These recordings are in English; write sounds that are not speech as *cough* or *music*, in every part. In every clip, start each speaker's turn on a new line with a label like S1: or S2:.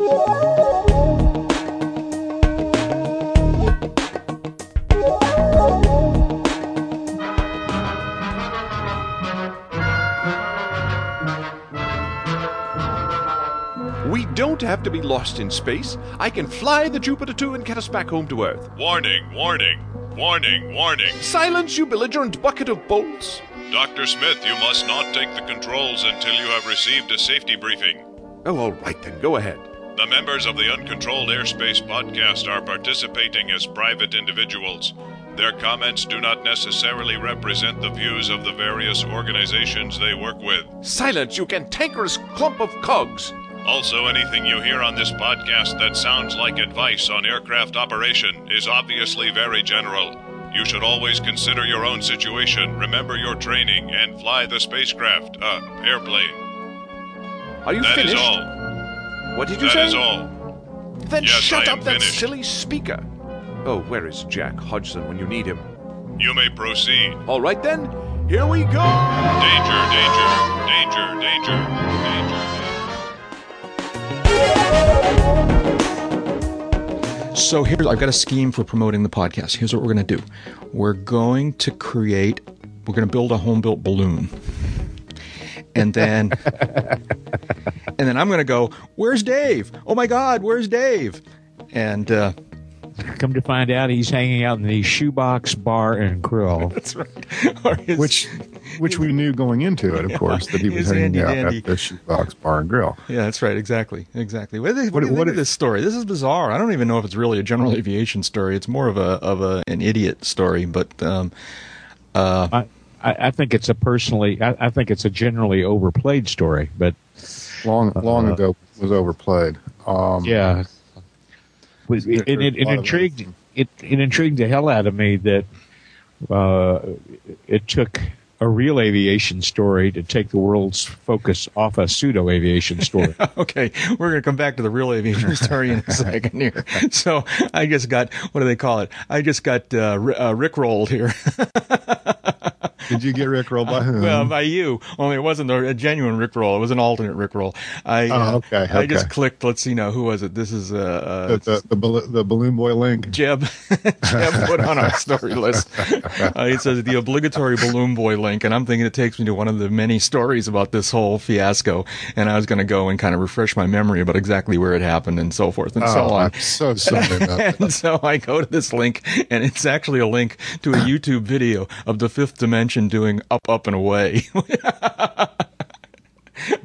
S1: We don't have to be lost in space. I can fly the Jupiter 2 and get us back home to Earth.
S2: Warning, warning, warning, warning.
S1: Silence, you belligerent bucket of bolts.
S2: Dr. Smith, you must not take the controls until you have received a safety briefing.
S1: Oh, all right then, go ahead.
S2: The members of the Uncontrolled Airspace podcast are participating as private individuals. Their comments do not necessarily represent the views of the various organizations they work with.
S1: Silence, you cantankerous clump of cogs.
S2: Also, anything you hear on this podcast that sounds like advice on aircraft operation is obviously very general. You should always consider your own situation, remember your training, and fly the spacecraft, uh, airplane.
S1: Are you
S2: That is
S1: finished?
S2: all.
S1: What did you
S2: That
S1: say?
S2: is all.
S1: Then
S2: Yes,
S1: shut up that
S2: finished.
S1: silly speaker. Oh, where is Jack Hodgson when you need him?
S2: You may proceed.
S1: All right then, here we go.
S2: Danger, danger, danger, danger, danger.
S3: So here's I've got a scheme for promoting the podcast. Here's what we're going to do. We're going to create we're going to build a home built balloon. And then and then I'm going to go, "Where's Dave? Oh my god, where's Dave?" And uh
S4: Come to find out, he's hanging out in the Shoebox Bar and Grill. *laughs*
S3: that's right. His-
S5: which which we knew going into it, of *laughs* course, that he was hanging
S3: handy
S5: out
S3: dandy.
S5: at the shoebox bar and grill.
S3: Yeah, that's right. Exactly. Exactly. What, do you- what,
S5: What-
S3: do you
S5: what
S3: think of this story? This is bizarre. I don't even know if it's really a general aviation story. It's more of a of a an idiot story, but um
S4: I, I, I think it's a personally, I, I think it's a generally overplayed story, but
S5: Long long
S3: Uh-huh.
S5: ago was overplayed. Um,
S4: yeah, it, it, it, it,
S5: There's a lot of
S4: intrigued it, it intrigued the hell out of me that uh, it took a real aviation story to take the world's focus off a pseudo aviation story. *laughs*
S3: Okay, we're going to come back to the real aviation *laughs* story in a second here. So I just got what do they call it? I just got uh, ri- uh, Rick rolled here. *laughs*
S5: Did you get Rick rolled by whom?
S3: well, by you. Only it wasn't a, genuine Rick roll. It was an alternate Rick roll. I uh,
S5: Oh, okay,
S3: I just clicked. Let's see now. Who was it? This is uh, uh
S5: the, the, the, the balloon boy link.
S3: Jeb, *laughs* Jeb put on our story list. Uh, it says the obligatory balloon boy link, and I'm thinking it takes me to one of the many stories about this whole fiasco. And I was going to go and kind of refresh my memory about exactly where it happened and so forth and so
S5: Oh,
S3: on.
S5: I'm so sorry about *laughs* that.
S3: And so I go to this link, and it's actually a link to a YouTube video of the fifth dimension doing up, up, and away. *laughs*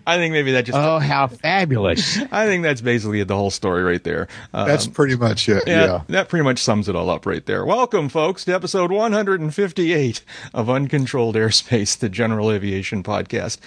S3: I think maybe that just.
S4: oh, how fabulous!
S3: I think that's basically the whole story right there. Uh,
S5: That's pretty much it.
S3: yeah,
S5: Yeah.
S3: that pretty much sums it all up right there. Welcome, folks, to episode 158 of Uncontrolled Airspace, the General Aviation Podcast.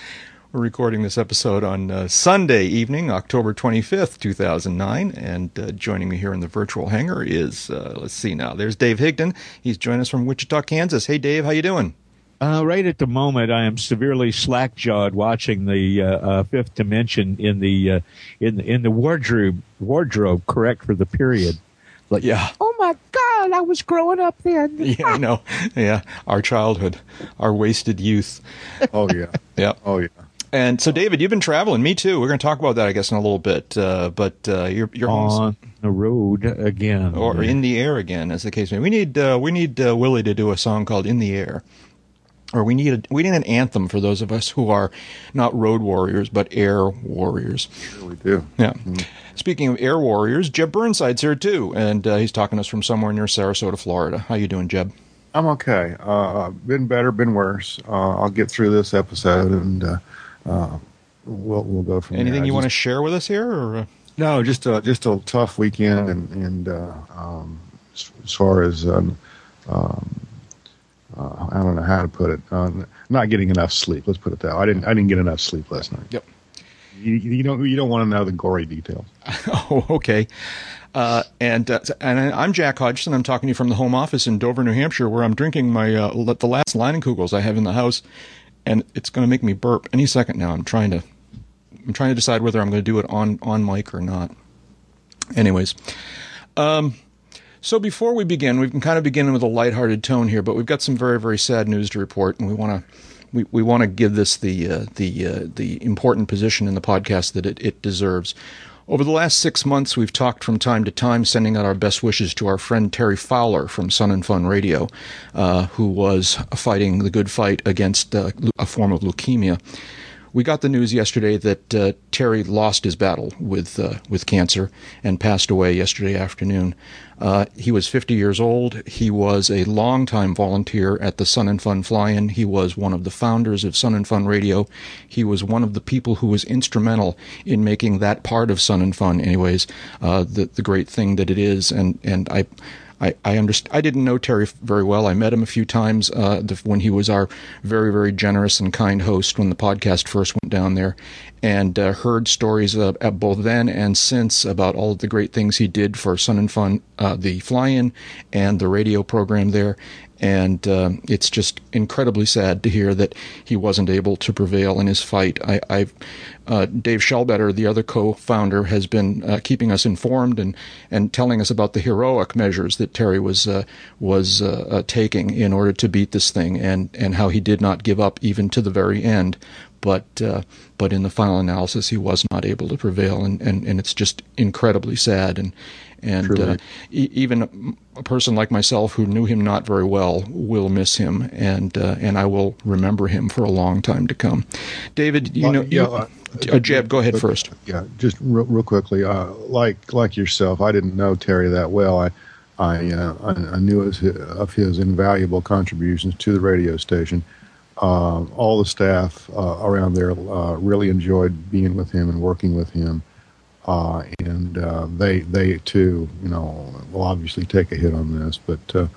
S3: We're recording this episode on uh, Sunday evening, October 25th, 2009, and uh, joining me here in the virtual hangar is, uh, let's see now, there's Dave Higdon. He's joining us from Wichita, Kansas. Hey, Dave, how you doing?
S4: Uh, right at the moment, I am severely slack-jawed watching the uh, uh, Fifth Dimension in the uh, in the, in the wardrobe wardrobe correct for the period.
S3: Like, yeah,
S4: Oh my God! I was growing up then. *laughs*
S3: yeah, I know. Yeah, our childhood, our wasted youth.
S5: Oh yeah. *laughs*
S3: Yeah.
S5: Oh yeah.
S3: And so, David, you've been traveling. Me too. We're going to talk about that, I guess, in a little bit. Uh, but uh, you're you're home
S4: On the road again.
S3: or in the air again, as the case may. be. We need uh, we need uh, Willie to do a song called "In the Air," or we need a, we need an anthem for those of us who are not road warriors but air warriors.
S5: Sure We do.
S3: Yeah. Speaking of air warriors, Jeb Burnside's here too, and uh, he's talking to us from somewhere near Sarasota, Florida. How you doing, Jeb?
S5: I'm okay. Uh, been better, been worse. Uh, I'll get through this episode and uh, uh, we'll we'll go from
S3: Anything
S5: there.
S3: you want to share with us here? Or uh,
S5: No, just a just a tough weekend, and and uh, um, as, as far as um, um, uh, I don't know how to put it, uh, not getting enough sleep. Let's put it that. way. I didn't I didn't get enough sleep last night.
S3: Yep.
S5: You, you don't you don't want to know the gory details. *laughs*
S3: Oh, okay. Uh, and uh, and I'm Jack Hodgson. I'm talking to you from the home office in Dover, New Hampshire, where I'm drinking my uh, the last Leinenkugels I have in the house, and it's going to make me burp any second now. I'm trying to I'm trying to decide whether I'm going to do it on on mic or not. Anyways, um, so before we begin, we can kind of begin with a lighthearted tone here, but we've got some very very sad news to report, and we want to. We, we want to give this the uh, the uh, the important position in the podcast that it, it deserves. Over the last six months, we've talked from time to time, sending out our best wishes to our friend Terry Fowler from Sun and Fun Radio, uh, who was fighting the good fight against uh, a form of leukemia. We got the news yesterday that uh, Terry lost his battle with uh, with cancer and passed away yesterday afternoon. Uh, he was 50 years old. He was a longtime volunteer at the Sun and Fun Fly-In. He was one of the founders of Sun and Fun Radio. He was one of the people who was instrumental in making that part of Sun and Fun, anyways, uh, the the great thing that it is. And and I I I, underst- I didn't know Terry very well. I met him a few times uh, the, when he was our very very generous and kind host when the podcast first went down there, and uh, heard stories uh, both then and since about all the great things he did for Sun and Fun, uh, the fly-in, and the radio program there. And uh, it's just incredibly sad to hear that he wasn't able to prevail in his fight. I, I've uh, Dave Schellbetter, the other co-founder, has been uh, keeping us informed and, and telling us about the heroic measures that Terry was uh, was uh, uh, taking in order to beat this thing, and, and how he did not give up even to the very end. But uh, but in the final analysis, he was not able to prevail, and, and, and it's just incredibly sad. And and uh, e- even a person like myself who knew him not very well will miss him, and uh, and I will remember him for a long time to come. David, you
S5: Well,
S3: know,
S5: yeah,
S3: you,
S5: uh,
S3: uh, Jeb, go ahead first.
S5: Yeah, just real, real quickly. Uh, like like yourself, I didn't know Terry that well. I I uh, I, knew his, of his invaluable contributions to the radio station. Uh, all the staff uh, around there uh, really enjoyed being with him and working with him, uh, and uh, they they too, you know, will obviously take a hit on this. But uh,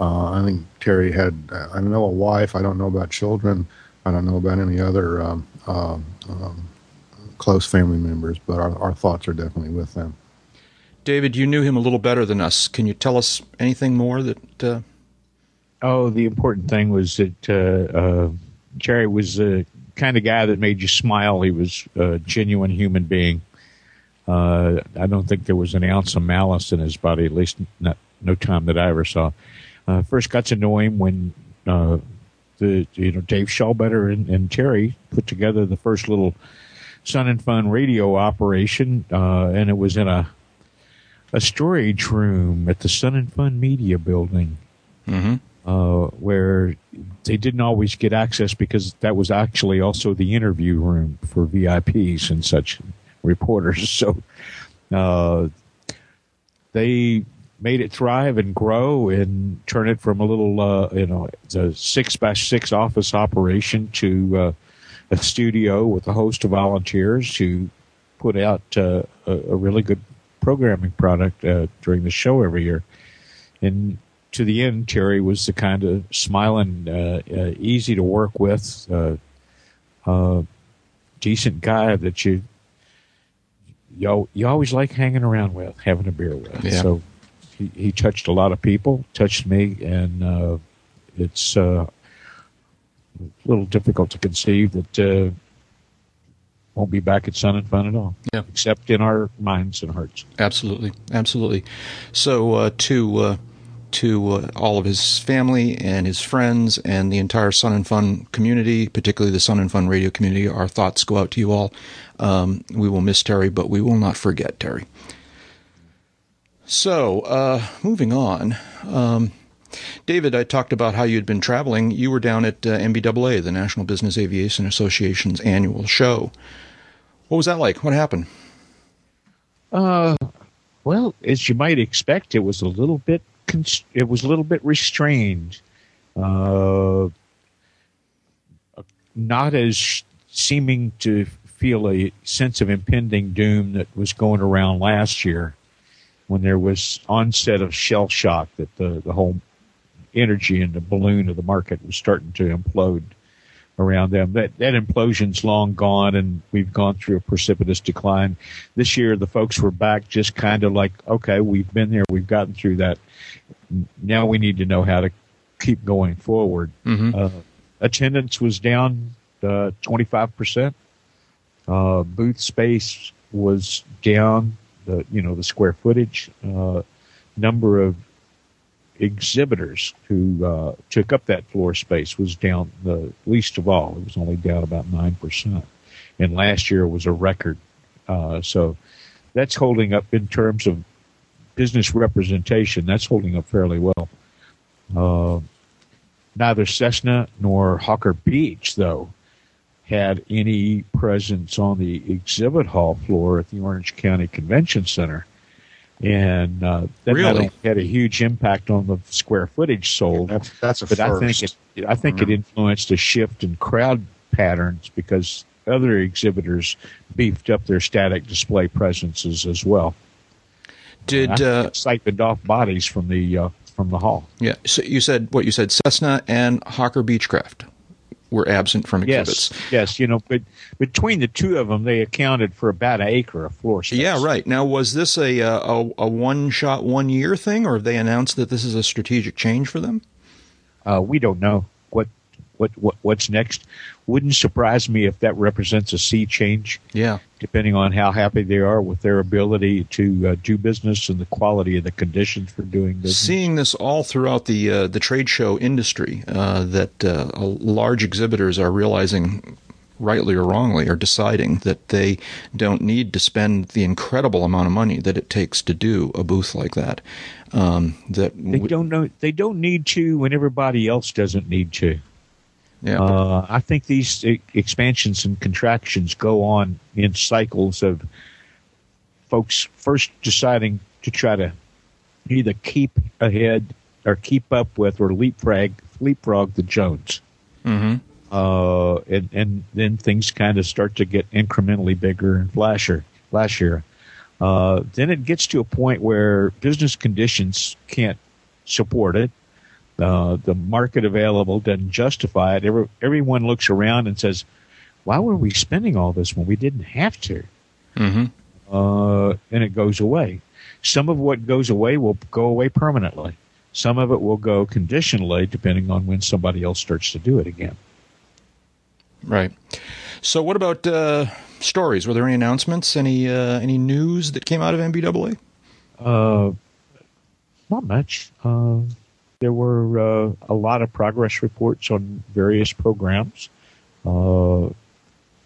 S5: uh, I think Terry had I know a wife. I don't know about children. I don't know about any other um, um, um, close family members, but our, our thoughts are definitely with them.
S3: David, you knew him a little better than us. Can you tell us anything more that? Uh,
S4: Oh, the important thing was that uh, uh, Jerry was the kind of guy that made you smile. He was a genuine human being. Uh, I don't think there was an ounce of malice in his body, at least not, no time that I ever saw. Uh, first got to know him when uh, the you know Dave Schallbetter and, and Terry put together the first little Sun and Fun radio operation, uh, and it was in a a storage room at the Sun and Fun Media Building. Uh, where they didn't always get access because that was actually also the interview room for VIPs and such reporters. *laughs* So uh, they made it thrive and grow and turn it from a little, uh, you know, a six by six office operation to uh, a studio with a host of volunteers who put out uh, a, a really good programming product uh, during the show every year. And to the end, Terry was the kind of smiling, uh, uh, easy to work with, decent guy that you you you always like hanging around with, having a beer with.
S3: Yeah.
S4: So he, he touched a lot of people, touched me, and uh, it's uh, a little difficult to conceive that uh, won't be back at Sun and Fun at all.
S3: Yeah.
S4: except in our minds and hearts.
S3: Absolutely, absolutely. So uh, to uh, to uh, all of his family and his friends and the entire Sun and Fun community, particularly the Sun and Fun radio community, our thoughts go out to you all. Um, we will miss Terry, but we will not forget Terry. So, uh, moving on. Um, David, I talked about how you'd been traveling. You were down at uh, NBAA, the National Business Aviation Association's annual show. What was that like? What happened?
S4: Uh, well, as you might expect, it was a little bit it was a little bit restrained. Uh, not as seeming to feel a sense of impending doom that was going around last year when there was onset of shell shock that the, the whole energy in the balloon of the market was starting to implode around them. That that implosion's long gone, and we've gone through a precipitous decline. This year, the folks were back, just kind of like, okay, we've been there, we've gotten through that. Now we need to know how to keep going forward. Uh, attendance was down uh, 25%. Uh, booth space was down, the, you know, the square footage. Uh, number of exhibitors who uh, took up that floor space was down the least of all. It was only down about 9%. And last year was a record. Uh, so that's holding up in terms of business representation. That's holding up fairly well. Uh, neither Cessna nor Hawker Beech, though, had any presence on the exhibit hall floor at the Orange County Convention Center. And uh, that
S3: Really?
S4: had a huge impact on the square footage sold.
S5: That's that's a
S4: but I think
S5: first.
S4: it, I think it influenced a shift in crowd patterns because other exhibitors beefed up their static display presences as well.
S3: Did
S4: I think
S3: uh,
S4: siphoned off bodies from the uh, from the hall.
S3: yeah? So you said what you said. Cessna and Hawker Beechcraft were absent from exhibits.
S4: Yes, yes, you know, but between the two of them, they accounted for about an acre of floor space.
S3: Yeah, right. Now, was this a uh, a, a one shot, one year thing, or have they announced that this is a strategic change for them?
S4: Uh, we don't know what, what what what's next. Wouldn't surprise me if that represents a sea change,
S3: Yeah,
S4: depending on how happy they are with their ability to uh, do business and the quality of the conditions for doing business.
S3: seeing this all throughout the uh, the trade show industry, uh, that uh, large exhibitors are realizing, rightly or wrongly, are deciding that they don't need to spend the incredible amount of money that it takes to do a booth like that. Um, that
S4: They don't know. They don't need to when everybody else doesn't need to.
S3: Yeah,
S4: Uh, I think these e- expansions and contractions go on in cycles of folks first deciding to try to either keep ahead or keep up with or leapfrog leapfrog the Jones.
S3: Mhm.
S4: Uh, and and then things kind of start to get incrementally bigger and flashier, flashier. Uh, then it gets to a point where business conditions can't support it. Uh, the market available doesn't justify it. Every, everyone looks around and says, "Why were we spending all this when we didn't have to?"
S3: Mhm.
S4: Uh, and it goes away. Some of what goes away will go away permanently. Some of it will go conditionally, depending on when somebody else starts to do it again.
S3: Right. So, what about uh, stories? Were there any announcements? Any uh, any news that came out of NBAA?
S4: Uh, not much. Uh, there were uh, a lot of progress reports on various programs. Uh,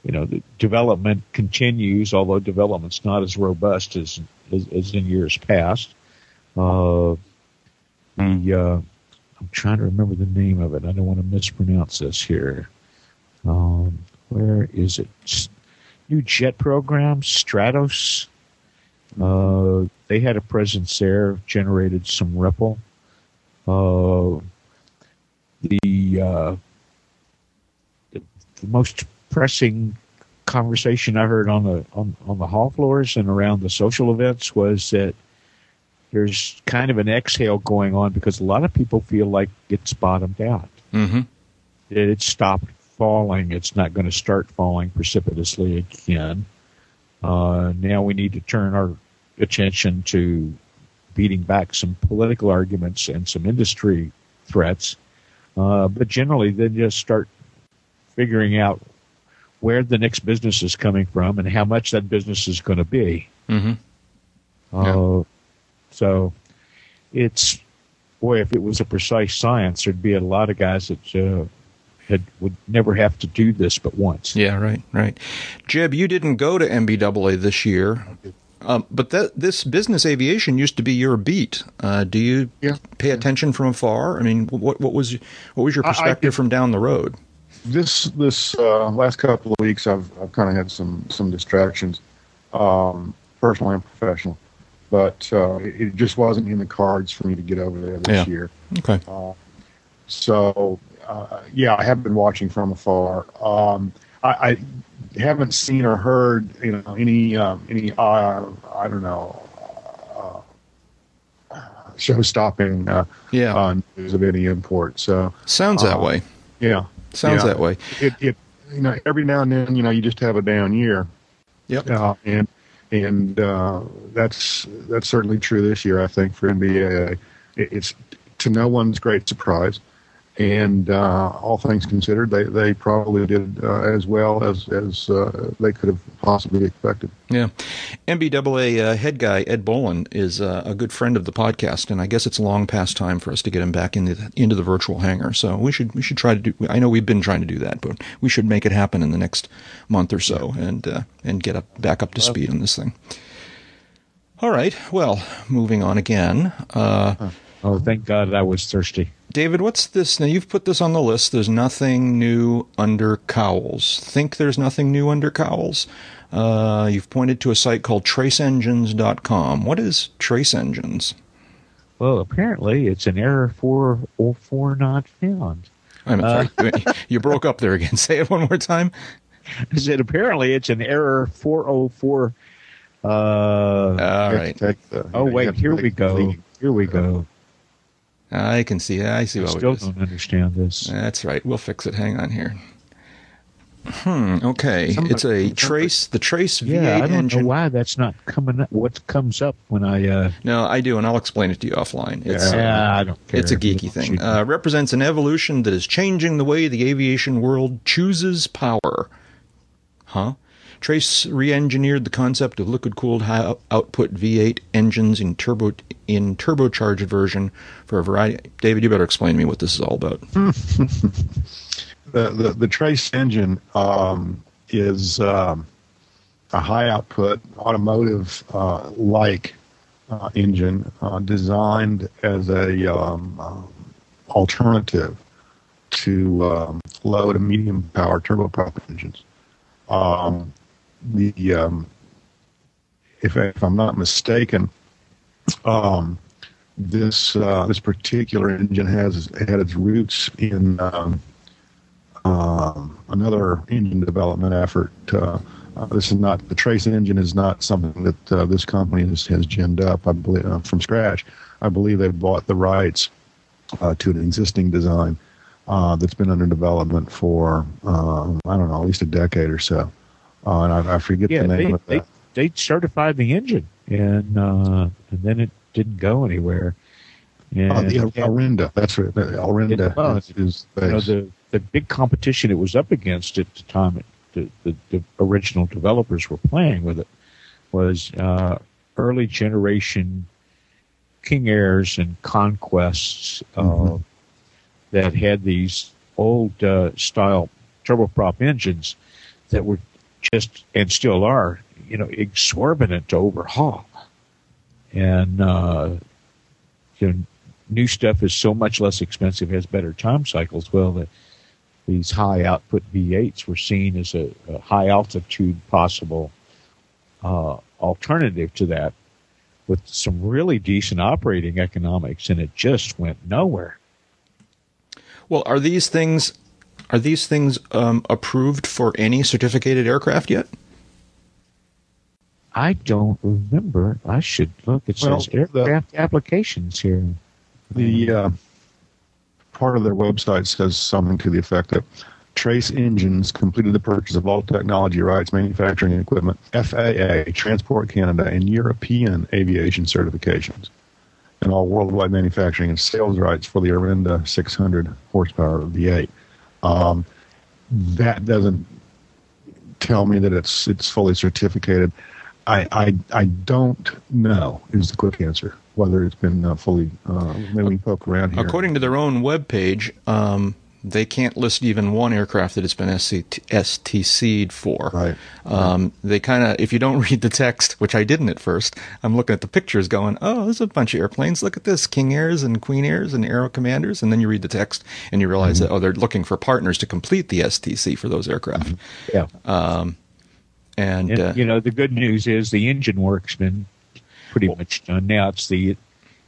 S4: you know, the development continues, although development's not as robust as as, as in years past. Uh, the uh, I'm trying to remember the name of it. I don't want to mispronounce this here. Um, where is it? New jet program, Stratos. Uh, they had a presence there, generated some ripple. Uh, the, uh, the most pressing conversation I heard on the on, on the hall floors and around the social events was that there's kind of an exhale going on because a lot of people feel like it's bottomed out.
S3: Mm-hmm.
S4: That It stopped falling. It's not going to start falling precipitously again. Uh, now we need to turn our attention to beating back some political arguments and some industry threats. Uh, but generally, then just start figuring out where the next business is coming from and how much that business is going to be.
S3: Mm-hmm.
S4: Uh, so it's boy, if it was a precise science, there'd be a lot of guys that uh, had would never have to do this but once.
S3: Yeah, right, right. Jeb, you didn't go to NBAA this year, um, but that this business aviation used to be your beat. Uh, do you
S5: Yeah.
S3: pay attention from afar? I mean, what what was what was your
S5: I- I
S3: perspective from down the road?
S5: this this uh, last couple of weeks, I've I've kind of had some some distractions, um, personal and professional, but uh, it, just wasn't in the cards for me to get over there this
S3: Yeah.
S5: year.
S3: Okay.
S5: So uh, yeah, I have been watching from afar. Um, I, I haven't seen or heard you know any um, any uh, I don't know uh, show stopping uh,
S3: Yeah,
S5: uh, news of any import. So
S3: sounds that
S5: uh,
S3: way.
S5: yeah,
S3: Sounds
S5: yeah.
S3: that way.
S5: it, it you know every now and then you know you just have a down year
S3: Yep.
S5: uh, and and uh, that's that's certainly true this year I think for NBA it, it's to no one's great surprise and uh, all things considered they, they probably did uh, as well as as uh, they could have possibly expected
S3: Yeah. NBAA uh, head guy Ed Bolen is uh, a good friend of the podcast, and I guess it's long past time for us to get him back into the, into the virtual hangar. So we should we should try to do. I know we've been trying to do that, but we should make it happen in the next month or so, and uh, and get up back up to speed on this thing. All right. Well, moving on again. Uh,
S4: Oh, thank God I was thirsty.
S3: David, what's this? Now you've put this on the list. There's nothing new under cowls. Think there's nothing new under cowls? Uh, you've pointed to a site called traceengines.com. What is Trace Engines?
S4: Well, apparently it's an error 404 not found.
S3: I'm sorry. *laughs* you broke up there again. *laughs* Say it one more time.
S4: I said apparently it's an error 404. Uh,
S3: All
S5: You have to
S3: right.
S5: the-
S4: oh, wait, here we go. Here we go.
S3: I can see. I see
S4: I
S3: what
S4: still don't understand this.
S3: That's right. We'll fix it. Hang on here. Hmm. Okay.
S5: Somebody-
S3: it's a trace. The trace V8
S4: Yeah, I don't
S3: engine.
S4: know why that's not coming up. What comes up when I. Uh,
S3: No, I do, and I'll explain it to you offline. It's,
S4: yeah, I don't care.
S3: It's a geeky thing. Uh, represents an evolution that is changing the way the aviation world chooses power. Huh? Trace re-engineered the concept of liquid-cooled high output V8 engines in turbo in turbocharged version for a variety. David, you better explain to me what this is all about. *laughs*
S5: the, the, the trace engine um, is um, a high output automotive uh, uh, engine uh, designed as a um, um, alternative to um, low to medium power turboprop engines. Um, the um, if, if I'm not mistaken, um, this uh, this particular engine has had its roots in um, um, another engine development effort. Uh, uh, this is not the Trace engine is not something that uh, this company has, has ginned up. I believe uh, from scratch. I believe they bought the rights to an existing design that's been under development for I don't know at least a decade or so. Uh, and I, I forget
S4: yeah,
S5: the name
S4: they,
S5: of that.
S4: they they certified the engine, and uh, and then it didn't go anywhere. And,
S5: Oh, the Orenda. That's right. The
S4: Orenda was.
S5: is,
S4: you know, the the big competition it was up against at the time it, the, the the original developers were playing with it was uh, early generation King Airs and Conquests uh,
S5: Mhm.
S4: that had these old uh, style turboprop engines that were just and still are you know exorbitant to overhaul and uh, you know new stuff is so much less expensive, has better time cycles. Well, the, these high output V8s were seen as a, a high altitude possible uh, alternative to that with some really decent operating economics, and it just went nowhere.
S3: Well, are these things are these things um, approved for any certificated aircraft yet?
S4: I don't remember. I should look. It
S5: Well,
S4: says aircraft applications here.
S5: The uh, part of their website says something to the effect that Trace Engines completed the purchase of all technology rights, manufacturing equipment, FAA, Transport Canada, and European aviation certifications, and all worldwide manufacturing and sales rights for the Orenda 600 horsepower V8. Um, that doesn't tell me that it's it's fully certificated. I, I, I don't know is the quick answer whether it's been uh, fully. Uh, maybe we poke around here.
S3: According to their own webpage, um, they can't list even one aircraft that it's been SCT, STC'd for.
S5: Right.
S3: Um, they kind of, if you don't *laughs* read the text, which I didn't at first, I'm looking at the pictures going, oh, there's a bunch of airplanes. Look at this King Airs and Queen Airs and Aero Commanders. And then you read the text and you realize that, oh, they're looking for partners to complete the STC for those aircraft.
S4: Yeah.
S3: And,
S4: And,
S3: uh,
S4: you know, the good news is the engine work's been pretty much done. Now it's the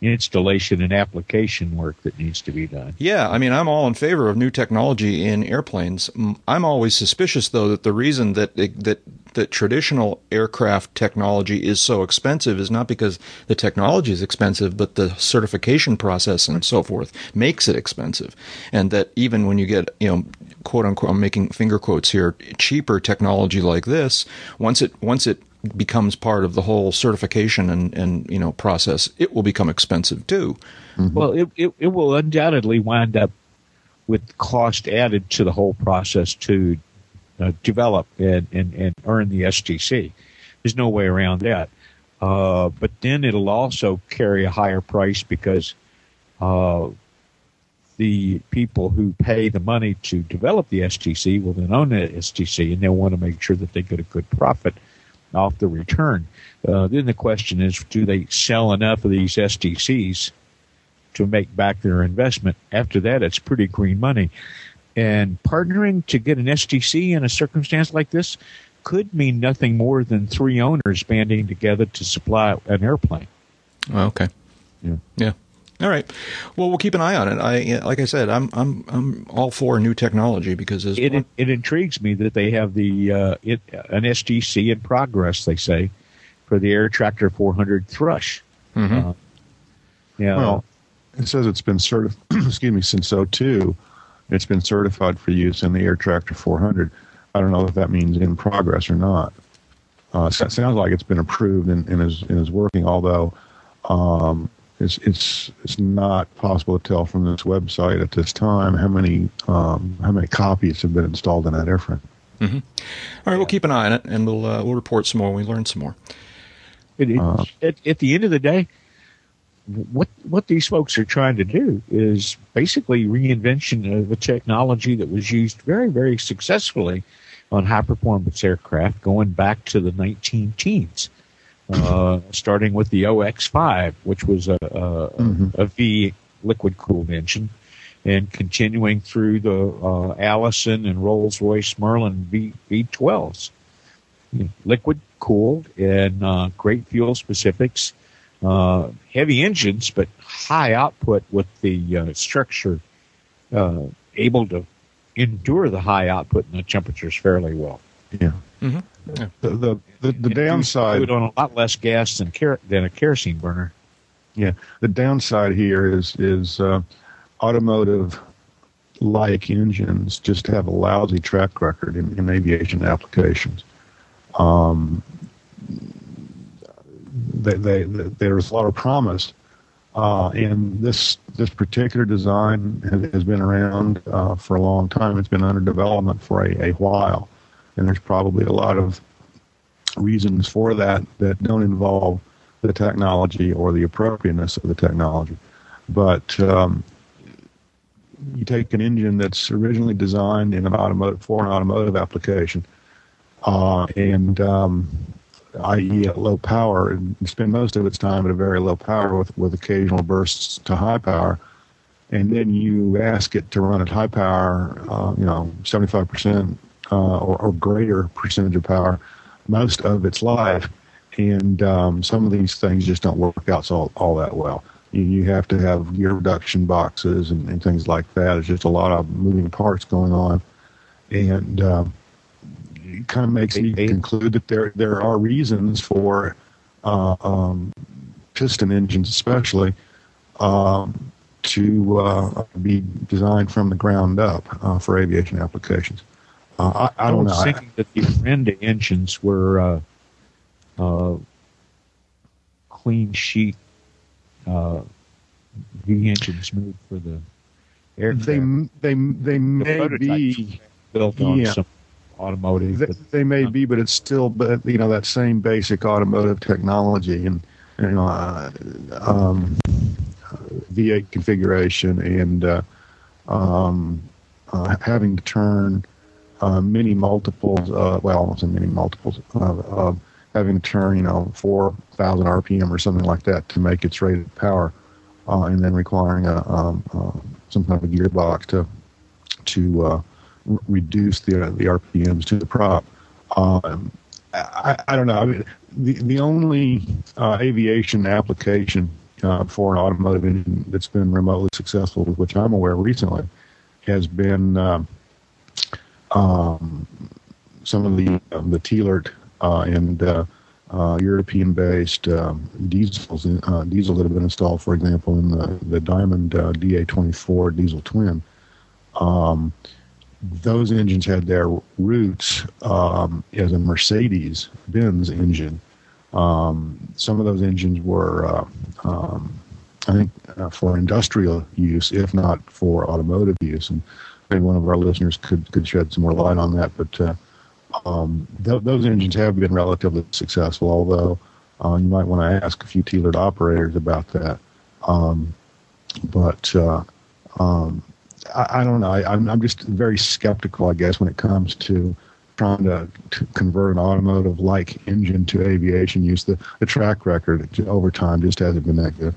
S4: installation and application work that needs to be done.
S3: Yeah, I mean, I'm all in favor of new technology in airplanes. I'm always suspicious, though, that the reason that that that traditional aircraft technology is so expensive is not because the technology is expensive, but the certification process and so forth makes it expensive, and that even when you get, you know, quote unquote, I'm making finger quotes here, cheaper technology like this, once it once it becomes part of the whole certification and, and you know process, it will become expensive too.
S4: Well, it, it, it will undoubtedly wind up with cost added to the whole process to uh, develop and, and, and earn the STC. There's no way around that. Uh, but then it'll also carry a higher price because uh, the people who pay the money to develop the STC will then own the STC and they'll want to make sure that they get a good profit off the return. Uh, then the question is, do they sell enough of these STCs to make back their investment? After that, it's pretty green money. And partnering to get an STC in a circumstance like this could mean nothing more than three owners banding together to supply an airplane.
S3: Okay.
S5: Yeah.
S3: Yeah. All right. Well, we'll keep an eye on it. I like I said, I'm I'm I'm all for new technology because as
S4: It it intrigues me that they have the uh, it, an STC in progress. They say for the Air Tractor 400 Thrush.
S3: Mhm.
S4: Uh, yeah.
S5: Well, it says it's been certified. *clears throat* excuse me, since 02, it's been certified for use in the Air Tractor 400. I don't know if that means in progress or not. Uh, so it sounds like it's been approved and, and is and is working. Although um, it's it's it's not possible to tell from this website at this time how many um, how many copies have been installed in that airframe.
S3: all right, we'll keep an eye on it, and we'll uh, we'll report some more when we learn some more.
S4: It, it,
S5: Uh,
S4: at, at the end of the day, what what these folks are trying to do is basically reinvention of a technology that was used very very successfully on high performance aircraft going back to the 19 teens. Uh, starting with the OX5, which was a, a,
S5: Mhm.
S4: a V liquid cooled engine, and continuing through the uh, Allison and Rolls Royce Merlin V V12s liquid cooled and uh, great fuel specifics, uh, heavy engines, but high output with the uh, structure uh, able to endure the high output and the temperatures fairly well.
S5: Yeah.
S3: Mhm. Yeah.
S5: The the the, the downside.
S4: do it on a lot less gas than ker- than a kerosene burner.
S5: Yeah, the downside here is is uh, automotive like engines just have a lousy track record in, in aviation applications. Um, they, they, there's a lot of promise, uh, and this this particular design has, has been around uh, for a long time. It's been under development for a, a while, and there's probably a lot of reasons for that that don't involve the technology or the appropriateness of the technology. But um, you take an engine that's originally designed in an automotive for an automotive application, uh, and um, i.e. at low power, and spend most of its time at a very low power with, with occasional bursts to high power, and then you ask it to run at high power, uh, you know, 75% uh, or, or greater percentage of power most of its life, and um, some of these things just don't work out so, all that well. You, you have to have gear reduction boxes and, and things like that. There's just a lot of moving parts going on, and um, it kind of makes me conclude that there there are reasons for uh, um, piston engines, especially, um, to uh, be designed from the ground up uh, for aviation applications. Uh, I, I don't
S4: was
S5: know. I-
S4: thinking that the Orenda engines were uh, uh, clean sheet uh, V engines made for the aircraft.
S5: they they they may
S4: prototypes.
S5: be
S4: built on
S5: Yeah.
S4: some automotive.
S5: they, they may be, but it's still but you know that same basic automotive technology and you know uh, um, V8 configuration and uh, um, uh, having to turn uh, many multiples. Uh, well, almost many multiples of, of having to turn you know 4,000 RPM or something like that to make its rated power, uh, and then requiring a um, uh, some kind of a gearbox to to uh, r- reduce the uh, the RPMs to the prop. Um, I, I don't know. I mean, the the only uh, aviation application uh, for an automotive engine that's been remotely successful, which I'm aware recently, has been um, some of the um, the Thielert uh, and uh, uh, European-based um, diesels, uh, diesel that have been installed, for example, in the the Diamond uh, DA24 diesel twin. Um, those engines had their roots um, as a Mercedes Benz engine. Um, some of those engines were, uh, um, I think, for industrial use, if not for automotive use. And maybe one of our listeners could, could shed some more light on that. But uh, um, th- those engines have been relatively successful, although uh, you might want to ask a few Thielert operators about that. Um, but uh, um, I, I don't know. I, I'm, I'm just very skeptical, I guess, when it comes to trying to, to convert an automotive like engine to aviation use. The, the track record over time just hasn't been that good.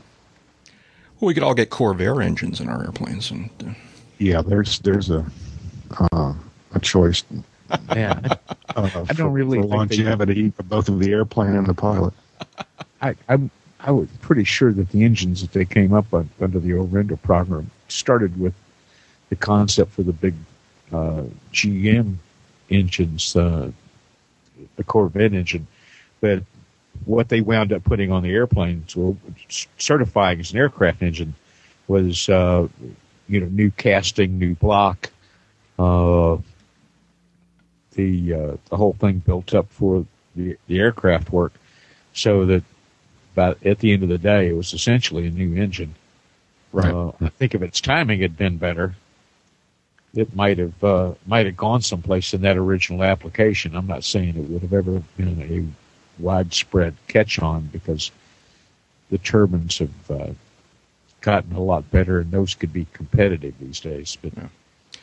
S3: Well, we could all get Corvair engines in our airplanes, and uh,
S5: Yeah, there's there's a uh, a choice
S4: Yeah, *laughs*
S5: uh,
S4: I don't really
S5: for
S4: they-
S5: longevity for both of the airplane and the pilot.
S4: I, I'm I was pretty sure that the engines that they came up on, under the Orenda program started with the concept for the big uh, GM engines, uh, the Corvette engine, but what they wound up putting on the airplanes, or certifying as an aircraft engine, was uh, you know new casting, new block, uh, the uh, the whole thing built up for the, the aircraft work, so that but at the end of the day, it was essentially a new engine.
S3: Right.
S4: Uh, I think if its timing had been better, it might have uh, might have gone someplace in that original application. I'm not saying it would have ever been a widespread catch on because the turbines have uh, gotten a lot better and those could be competitive these days. But
S3: Yeah.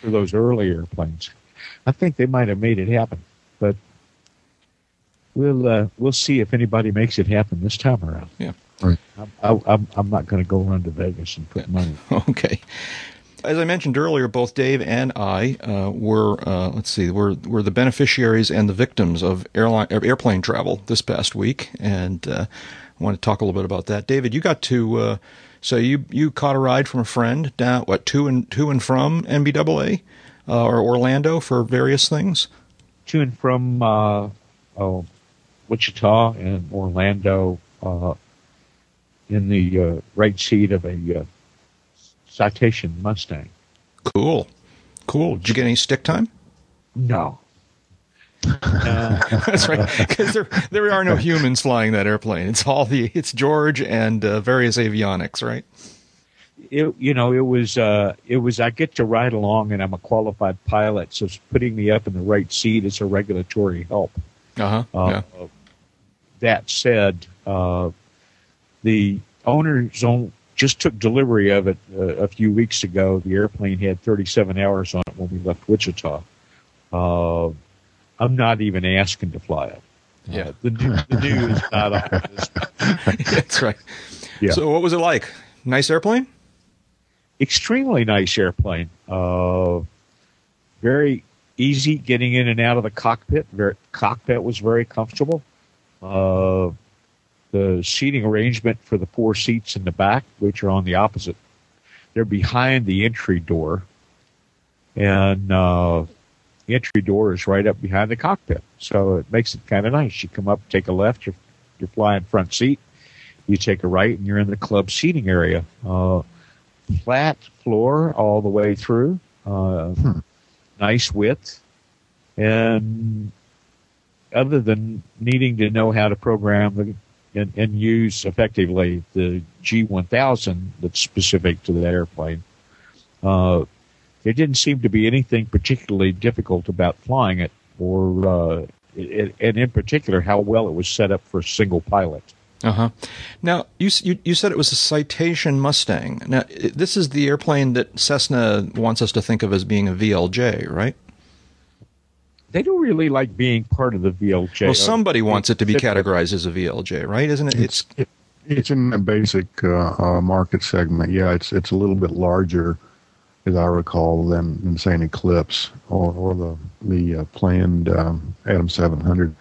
S4: for those early airplanes, I think they might have made it happen. But we'll uh, we'll see if anybody makes it happen this time around.
S3: Yeah.
S5: Right.
S4: I'm, I, I'm I'm not going to go run to Vegas and put money. *laughs*
S3: Okay. As I mentioned earlier, both Dave and I uh, were uh, let's see, were were the beneficiaries and the victims of airline airplane travel this past week, and uh, I want to talk a little bit about that. David, you got to uh, so you you caught a ride from a friend down what to and to and from NBAA uh, or Orlando for various things.
S4: to and from uh, oh, Wichita and Orlando uh, in the uh, right seat of a uh, Citation Mustang.
S3: Cool, cool. Did you get any stick time?
S4: No. *laughs*
S3: That's right, because there there are no humans flying that airplane. It's all the it's George and uh, various avionics, right?
S4: It, you know, it was uh, it was. I get to ride along, and I'm a qualified pilot, so putting me up in the right seat is a regulatory help.
S3: Uh-huh.
S4: Uh,
S3: yeah.
S4: That said, uh, the owners own, just took delivery of it uh, a few weeks ago. The airplane had 37 hours on it when we left Wichita. I'm not even asking to fly it.
S3: Yeah.
S4: Uh, the new, the new is *laughs* not on this.
S3: That's right.
S4: Yeah.
S3: So, what was it like? Nice airplane?
S4: Extremely nice airplane. Uh, very easy getting in and out of the cockpit. Very, cockpit was very comfortable. Uh, the seating arrangement for the four seats in the back, which are on the opposite, they're behind the entry door, and uh, the entry door is right up behind the cockpit. So it makes it kind of nice. You come up, take a left, you're you're flying front seat. You take a right, and you're in the club seating area. Uh, flat floor all the way through. Uh, Nice width, and other than needing to know how to program the, and, and use effectively the G1000 that's specific to that airplane, uh, there didn't seem to be anything particularly difficult about flying it, or uh, it, and in particular how well it was set up for a single pilot.
S3: Uh huh. Now, you, you you said it was a Citation Mustang. Now, this is the airplane that Cessna wants us to think of as being a VLJ, right?
S4: They don't really like being part of the VLJ.
S3: Well, somebody wants it to be categorized as a VLJ, right? Isn't it? It's
S5: It's in the basic uh, uh, market segment. Yeah, it's it's a little bit larger, as I recall, than, than say Eclipse or, or the the uh, planned um, Adam 700.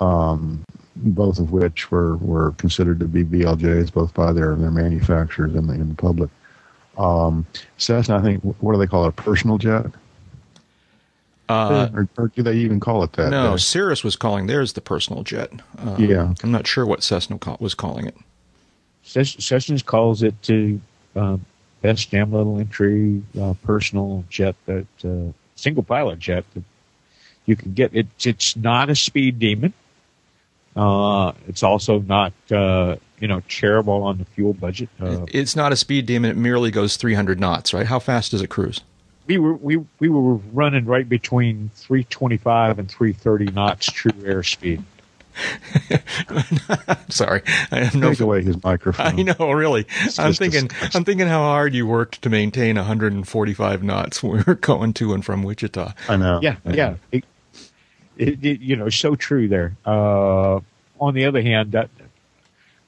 S5: Um, both of which were, were considered to be VLJs both by their, their manufacturers and the, and the public. Um, Cessna, I think, what do they call it? A personal jet?
S3: uh,
S5: or, or do they even call it that?
S3: no. Cirrus was calling theirs the personal jet. Uh,
S5: Yeah.
S3: I'm not sure what Cessna call, was calling it.
S4: Ses- Sessions calls it to uh, best damn little entry uh, personal jet that uh, single pilot jet that you can get. It's it's not a speed demon. Uh, it's also not uh, you know charitable on the fuel budget. Uh,
S3: It's not a speed demon. It merely goes 300 knots, right? How fast does it cruise?
S4: we were we we were running right between 325 and 330 knots true airspeed. *laughs*
S3: Sorry, I have no.
S5: Take away his *laughs* microphone.
S3: I know, really. I'm thinking.
S5: disgusting.
S3: I'm thinking how hard you worked to maintain 145 knots when we were going to and from Wichita.
S5: I know.
S4: Yeah, yeah. It- it, it, you know, so true there. Uh, on the other hand, that,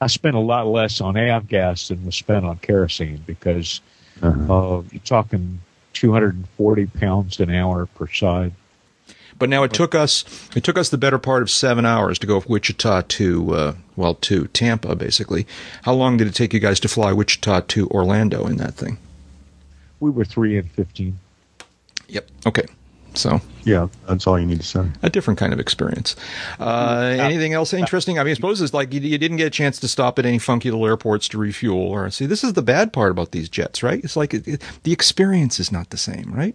S4: I spent a lot less on avgas than was spent on kerosene because uh-huh. uh, you're talking 240 pounds an hour per side.
S3: But now it took us it took us the better part of seven hours to go from Wichita to uh, well to Tampa basically. How long did it take you guys to fly Wichita to Orlando in that thing?
S4: We were three and fifteen.
S3: Yep. Okay. So
S5: yeah, that's all you need to say.
S3: A different kind of experience. Uh, anything else interesting? I mean, I suppose it's like you, you, didn't get a chance to stop at any funky little airports to refuel or see. This is the bad part about these jets, right? It's like it, it, the experience is not the same, right?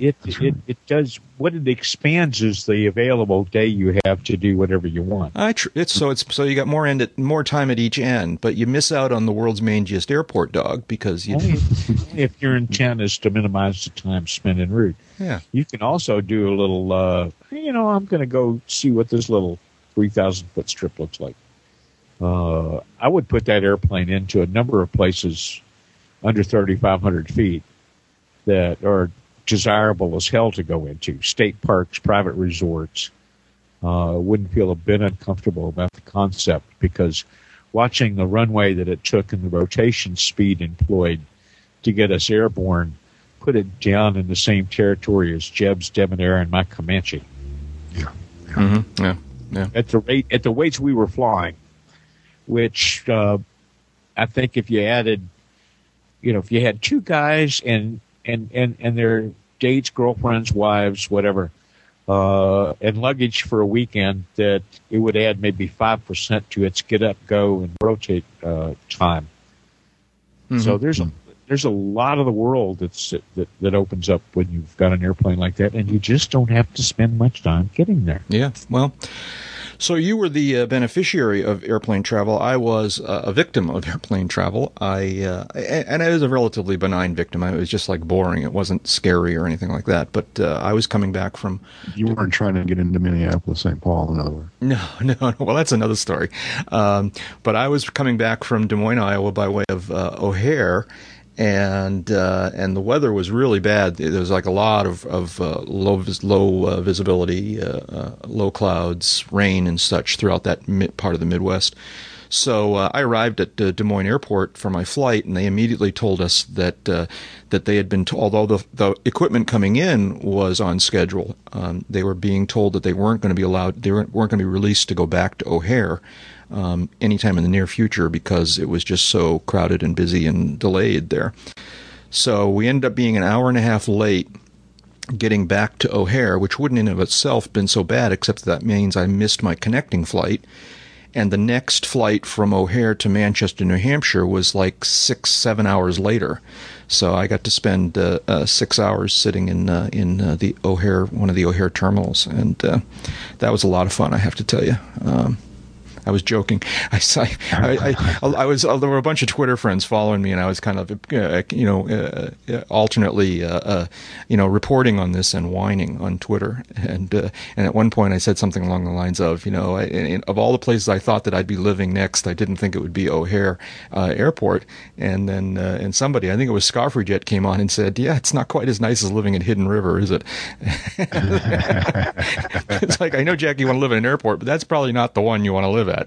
S4: It, it it does what it expands is the available day you have to do whatever you want.
S3: I tr- it's so it's so you got more end at, more time at each end, but you miss out on the world's mangiest airport dog because you.
S4: Only *laughs* if your intent is to minimize the time spent en route.
S3: Yeah.
S4: You can also do a little. Uh, you know, I'm going to go see what this little three thousand foot strip looks like. Uh, I would put that airplane into a number of places under 3,500 feet that are desirable as hell to go into. State parks, private resorts. Uh, wouldn't feel a bit uncomfortable about the concept because watching the runway that it took and the rotation speed employed to get us airborne put it down in the same territory as Jeb's Debonair and my Comanche.
S5: Yeah.
S3: Yeah. Mm-hmm. yeah. yeah.
S4: At the rate, at the weights we were flying, which, uh, I think if you added, you know, if you had two guys and, and, and, and their dates, girlfriends, wives, whatever, uh, and luggage for a weekend that it would add maybe 5% to its get up, go and rotate, uh, time. Mm-hmm. So there's a, there's a lot of the world that's, that, that opens up when you've got an airplane like that and you just don't have to spend much time getting there.
S3: Yeah. Well, so you were the uh, beneficiary of airplane travel. I was uh, a victim of *laughs* airplane travel. I uh, and I was a relatively benign victim. It was just like boring. It wasn't scary or anything like that. But uh, I was coming back from.
S5: You weren't trying to get into Minneapolis, St. Paul, in other words.
S3: No, *laughs* no, no. Well, that's another story. Um, but I was coming back from Des Moines, Iowa, by way of uh, O'Hare and uh, and the weather was really bad. There was like a lot of of uh, low low uh, visibility, uh, uh, low clouds, rain, and such throughout that mid- part of the Midwest. So uh, I arrived at Des Moines Airport for my flight, and they immediately told us that that they had been told, although the the equipment coming in was on schedule, um, they were being told that they weren't going to be allowed, they weren't going to be released to go back to O'Hare um, anytime in the near future because it was just so crowded and busy and delayed there. So we ended up being an hour and a half late getting back to O'Hare, which wouldn't in of itself been so bad, except that, that means I missed my connecting flight. And the next flight from O'Hare to Manchester, New Hampshire was like six, seven hours later. So I got to spend uh, uh, six hours sitting in uh, in uh, the O'Hare, one of the O'Hare terminals, and uh, that was a lot of fun. I have to tell you. Um, I was joking. *laughs* I, I, I, I, was there were a bunch of Twitter friends following me, and I was kind of uh, you know uh, uh alternately uh, uh, you know reporting on this and whining on Twitter. And uh, and at one point I said something along the lines of you know of all the places I thought that I'd be living next, I didn't think it would be O'Hare Airport. And then and somebody I think it was Jet came on and said, yeah, it's not quite as nice as living in Hidden River, is it? *laughs* it's like I know Jack, you want to live in an airport, but that's probably not the one you want to live at.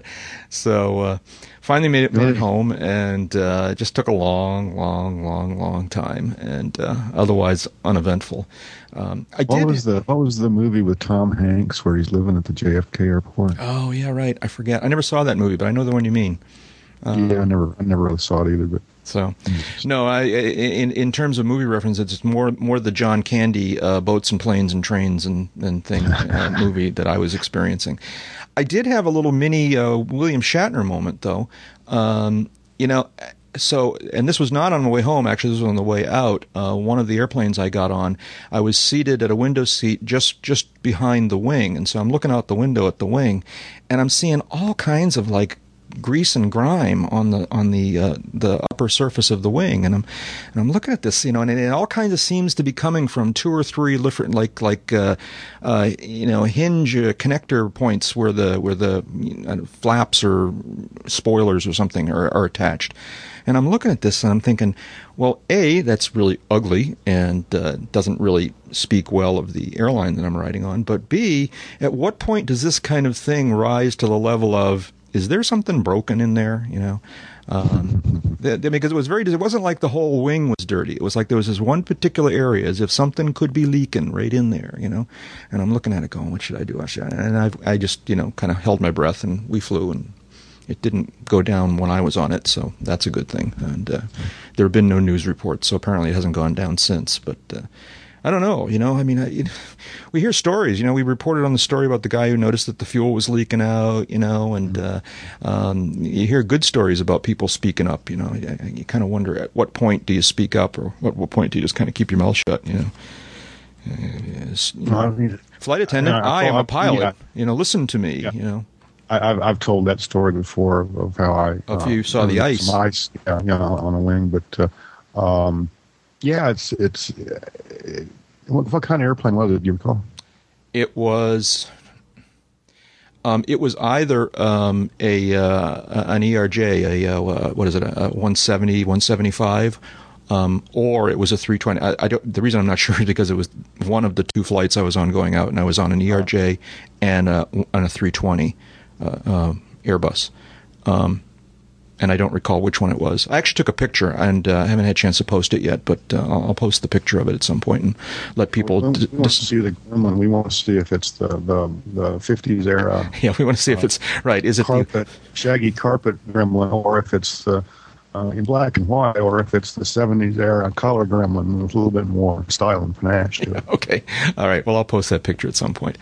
S3: So uh, finally made it, made it home, and uh, it just took a long, long, long, long time, and uh, otherwise uneventful. Um, I
S5: what
S3: did,
S5: was the What was the movie with Tom Hanks where he's living at the JFK airport?
S3: Oh yeah, right. I forget. I never saw that movie, but I know the one you mean.
S5: Um, yeah, I never, I never really saw it either, but
S3: so, no, I, in in terms of movie references, it's more more the John Candy uh, boats and planes and trains and and thing uh, *laughs* movie that I was experiencing. I did have a little mini uh, William Shatner moment though. Um, you know, so and this was not on the way home. Actually, this was on the way out. Uh, one of the airplanes I got on, I was seated at a window seat just just behind the wing, and so I'm looking out the window at the wing, and I'm seeing all kinds of like grease and grime on the on the uh, the upper surface of the wing, and I'm and I'm looking at this, you know, and it, all kinds of seems to be coming from two or three different like like uh, uh, you know hinge uh, connector points where the where the you flaps or spoilers or something are, are attached. And I'm looking at this and I'm thinking, well, A, that's really ugly and uh, doesn't really speak well of the airline that I'm riding on. But B, at what point does this kind of thing rise to the level of, is there something broken in there? You know? Um, because it was very, it wasn't like the whole wing was dirty. It was like there was this one particular area, as if something could be leaking right in there, you know. And I'm looking at it, going, "What should I do?" And I, I just, you know, kind of held my breath, and we flew, and it didn't go down when I was on it, so that's a good thing. And uh, there have been no news reports, so apparently it hasn't gone down since. But uh, I don't know. You know, I mean, I, *laughs* we hear stories. You know, we reported on the story about the guy who noticed that the fuel was leaking out. You know, and uh, um, you hear good stories about people speaking up. You know, you, you kind of wonder at what point do you speak up, or what, what point do you just kind of keep your mouth shut? You know. Yes, you know, flight attendant, I am a pilot. Yeah. You know, listen to me. Yeah. You know,
S5: I, have I've told that story before of how I
S3: if you uh, saw the ice,
S5: ice, yeah, yeah, on a wing. But uh, um, yeah, it's it's uh, what, what, kind of airplane was it? Do you recall?
S3: It was. Um, it was either um, a uh, an ERJ, a uh, what is it, a 170, 175, um, or it was a 320. I, I, don't. The reason I'm not *laughs* sure is because it was one of the two flights I was on going out, and I was on an ERJ and a, and a 320 uh, uh, Airbus. Um, and I don't recall which one it was. I actually took a picture, and uh, I haven't had a chance to post it yet, but uh, I'll post the picture of it at some point and let people.
S5: We, we want to see the Gremlin. We want to see if it's the the, the 50s era. *laughs*
S3: Yeah, we want to see if it's right. Is it
S5: carpet,
S3: the
S5: shaggy carpet Gremlin, or if it's the uh, in black and white, or if it's the 70s era color Gremlin with a little bit more style and panache to it. *laughs*
S3: okay, all right. Well, I'll post that picture at some point.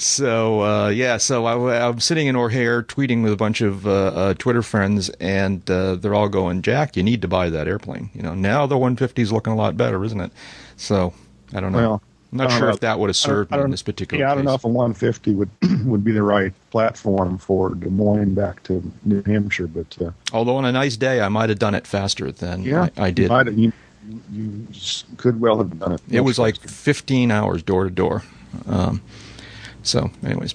S3: So uh, yeah, so I, am sitting in O'Hare tweeting with a bunch of uh, uh, Twitter friends, and uh, they're all going, "Jack, you need to buy that airplane." You know, now the 150 is looking a lot better, isn't it? So I don't know. Well, I'm not sure know. if that would have served me in this particular.
S5: Yeah,
S3: I
S5: don't know if a 150 would *clears throat* would be the right platform for Des Moines back to New Hampshire, but uh,
S3: although on a nice day I might have done it faster than yeah, I, I did.
S5: You, you, could well have done it.
S3: It was faster. like 15 hours door to door. Um, so, anyways.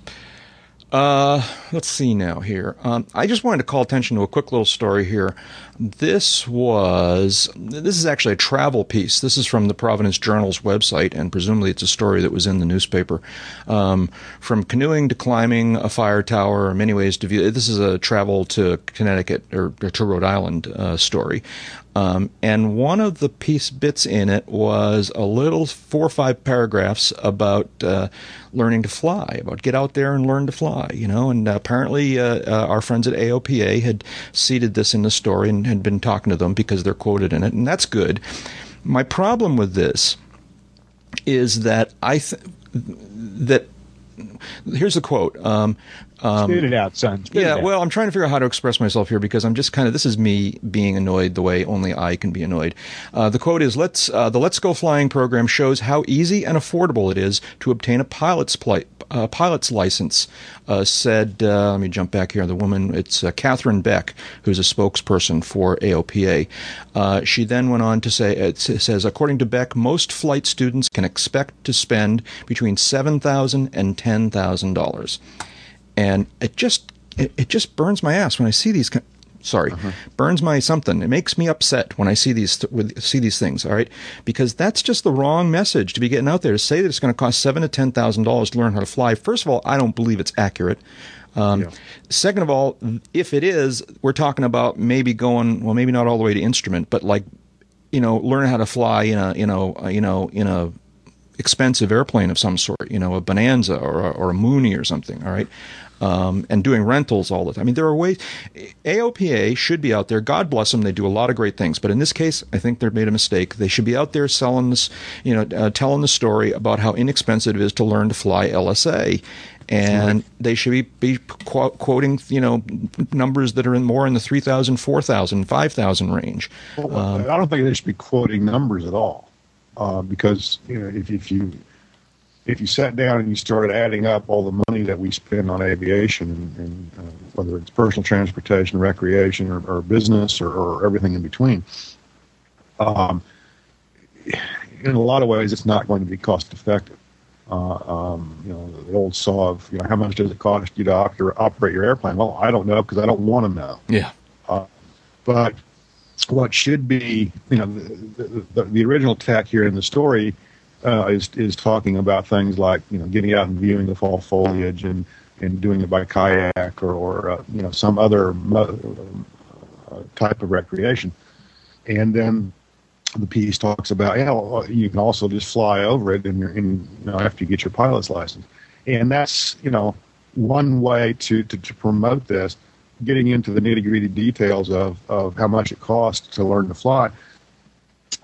S3: Uh, let's see now here. Um, I just wanted to call attention to a quick little story here. This was this is actually a travel piece. This is from the Providence Journal's website, and presumably it's a story that was in the newspaper. Um, from canoeing to climbing a fire tower, many ways to view. This is a travel to Connecticut or, or to Rhode Island uh, story. Um, and one of the piece bits in it was a little four or five paragraphs about uh, learning to fly, about get out there and learn to fly, you know. And apparently, uh, uh, our friends at AOPA had seeded this in the story and had been talking to them because they're quoted in it, and that's good. My problem with this is that I th- that here's a quote. Um,
S4: um, Spit it out, son. Spit
S3: yeah,
S4: out.
S3: well, I'm trying to figure out how to express myself here because I'm just kind of this is me being annoyed the way only I can be annoyed. Uh, the quote is: "Let's uh, the Let's Go Flying program shows how easy and affordable it is to obtain a pilot's pli- uh, pilot's license." Uh, said, uh, let me jump back here. The woman, it's uh, Catherine Beck, who's a spokesperson for AOPA. she then went on to say, it says, according to Beck, most flight students can expect to spend between seven thousand and ten thousand dollars and it just it, it just burns my ass when I see these. Sorry, uh-huh. burns my something. It makes me upset when I see these th- see these things. All right, because that's just the wrong message to be getting out there to say that it's going to cost seven to ten thousand dollars to learn how to fly. First of all, I don't believe it's accurate. Um, yeah. Second of all, if it is, we're talking about maybe going well, maybe not all the way to instrument, but like you know, learn how to fly in a you know you know in a expensive airplane of some sort, you know, a Bonanza or a, or a Mooney or something. All right, um, and doing rentals all the time. I mean, there are ways. AOPA should be out there. God bless them; they do a lot of great things. But in this case, I think they've made a mistake. They should be out there selling this, you know, uh, telling the story about how inexpensive it is to learn to fly LSA. And right. they should be, be qu- quoting, you know, numbers that are in more in the 3,000, 4,000, 5,000 range.
S5: Well, um, I don't think they should be quoting numbers at all, uh, because you know if, if you if you sat down and you started adding up all the money that we spend on aviation and, and uh, whether it's personal transportation, recreation, or, or business, or, or, everything in between. Um, in a lot of ways, it's not going to be cost effective. Uh, um, you know, the old saw of, you know, how much does it cost you to operate your airplane? Well, I don't know because I don't want to know.
S3: Yeah.
S5: Uh, but what should be, you know, the, the, the original tech here in the story uh, is is talking about things like, you know, getting out and viewing the fall foliage and and doing it by kayak or, or uh, you know some other mo- uh, type of recreation, and then the piece talks about yeah, well, you can also just fly over it in, in you know, after you get your pilot's license, and that's you know one way to, to, to promote this. Getting into the nitty gritty details of, of how much it costs to learn to fly,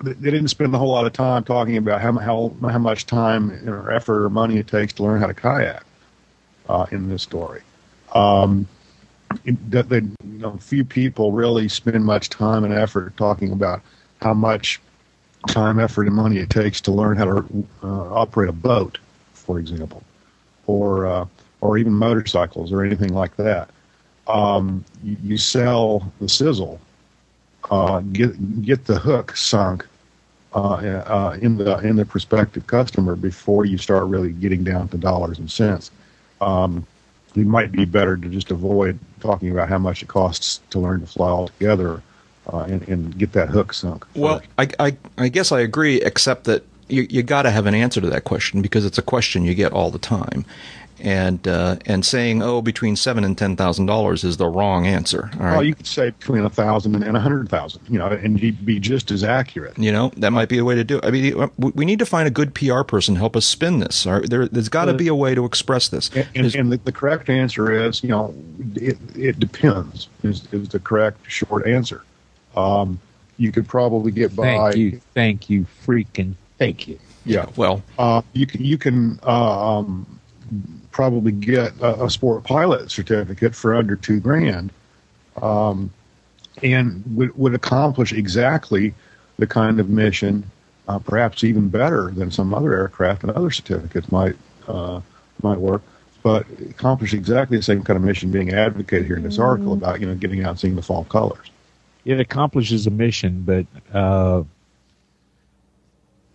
S5: they didn't spend a whole lot of time talking about how how how much time or effort or money it takes to learn how to kayak uh, in this story. Um, that they, you know, few people really spend much time and effort talking about how much time, effort, and money it takes to learn how to uh, operate a boat, for example, or uh, or even motorcycles or anything like that. Um, you, sell the sizzle, uh, get get the hook sunk uh, uh, in the in the prospective customer before you start really getting down to dollars and cents. Um, it might be better to just avoid talking about how much it costs to learn to fly altogether uh, and, and, get that hook sunk.
S3: Well, I, I, I, guess I agree, except that you, you got to have an answer to that question because it's a question you get all the time and uh, and saying oh between seven and ten thousand dollars is the wrong answer. All right?
S5: Well, you could say between a thousand and a hundred thousand, you know, and be just as accurate.
S3: You know, that might be a way to do it. I mean, we need to find a good PR person to help us spin this. Right? There, has got to be a way to express this.
S5: And, and, and the, the, correct answer is, you know, it, it depends. Is, is the correct short answer. Um, you could probably get by.
S4: Thank you, thank you, freaking thank you.
S3: Yeah, well,
S5: uh, you can you can uh, um, probably get a, a, sport pilot certificate for under two grand, um, and would, would accomplish exactly the kind of mission, uh, perhaps even better than some other aircraft and other certificates might uh, might work. But accomplish exactly the same kind of mission being advocated here in this article about you know getting out and seeing the fall colors.
S4: It accomplishes a mission, but uh,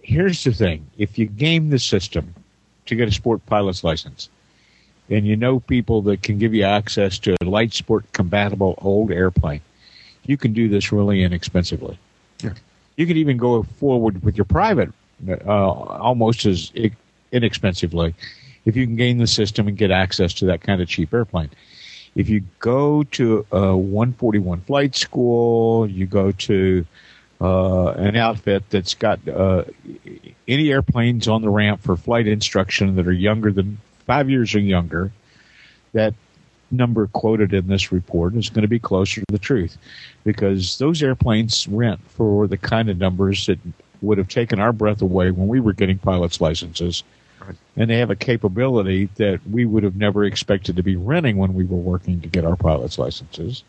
S4: here's the thing: if you game the system to get a sport pilot's license, and you know people that can give you access to a light sport compatible old airplane, you can do this really inexpensively.
S5: Yeah.
S4: You can even go forward with your private uh, almost as inexpensively if you can gain the system and get access to that kind of cheap airplane. If you go to a 141 flight school, you go to uh, an outfit that's got uh, any airplanes on the ramp for flight instruction that are younger than five years or younger, that number quoted in this report is going to be closer to the truth. Because those airplanes rent for the kind of numbers that would have taken our breath away when we were getting pilots licenses. And they have a capability that we would have never expected to be renting when we were working to get our pilots licenses.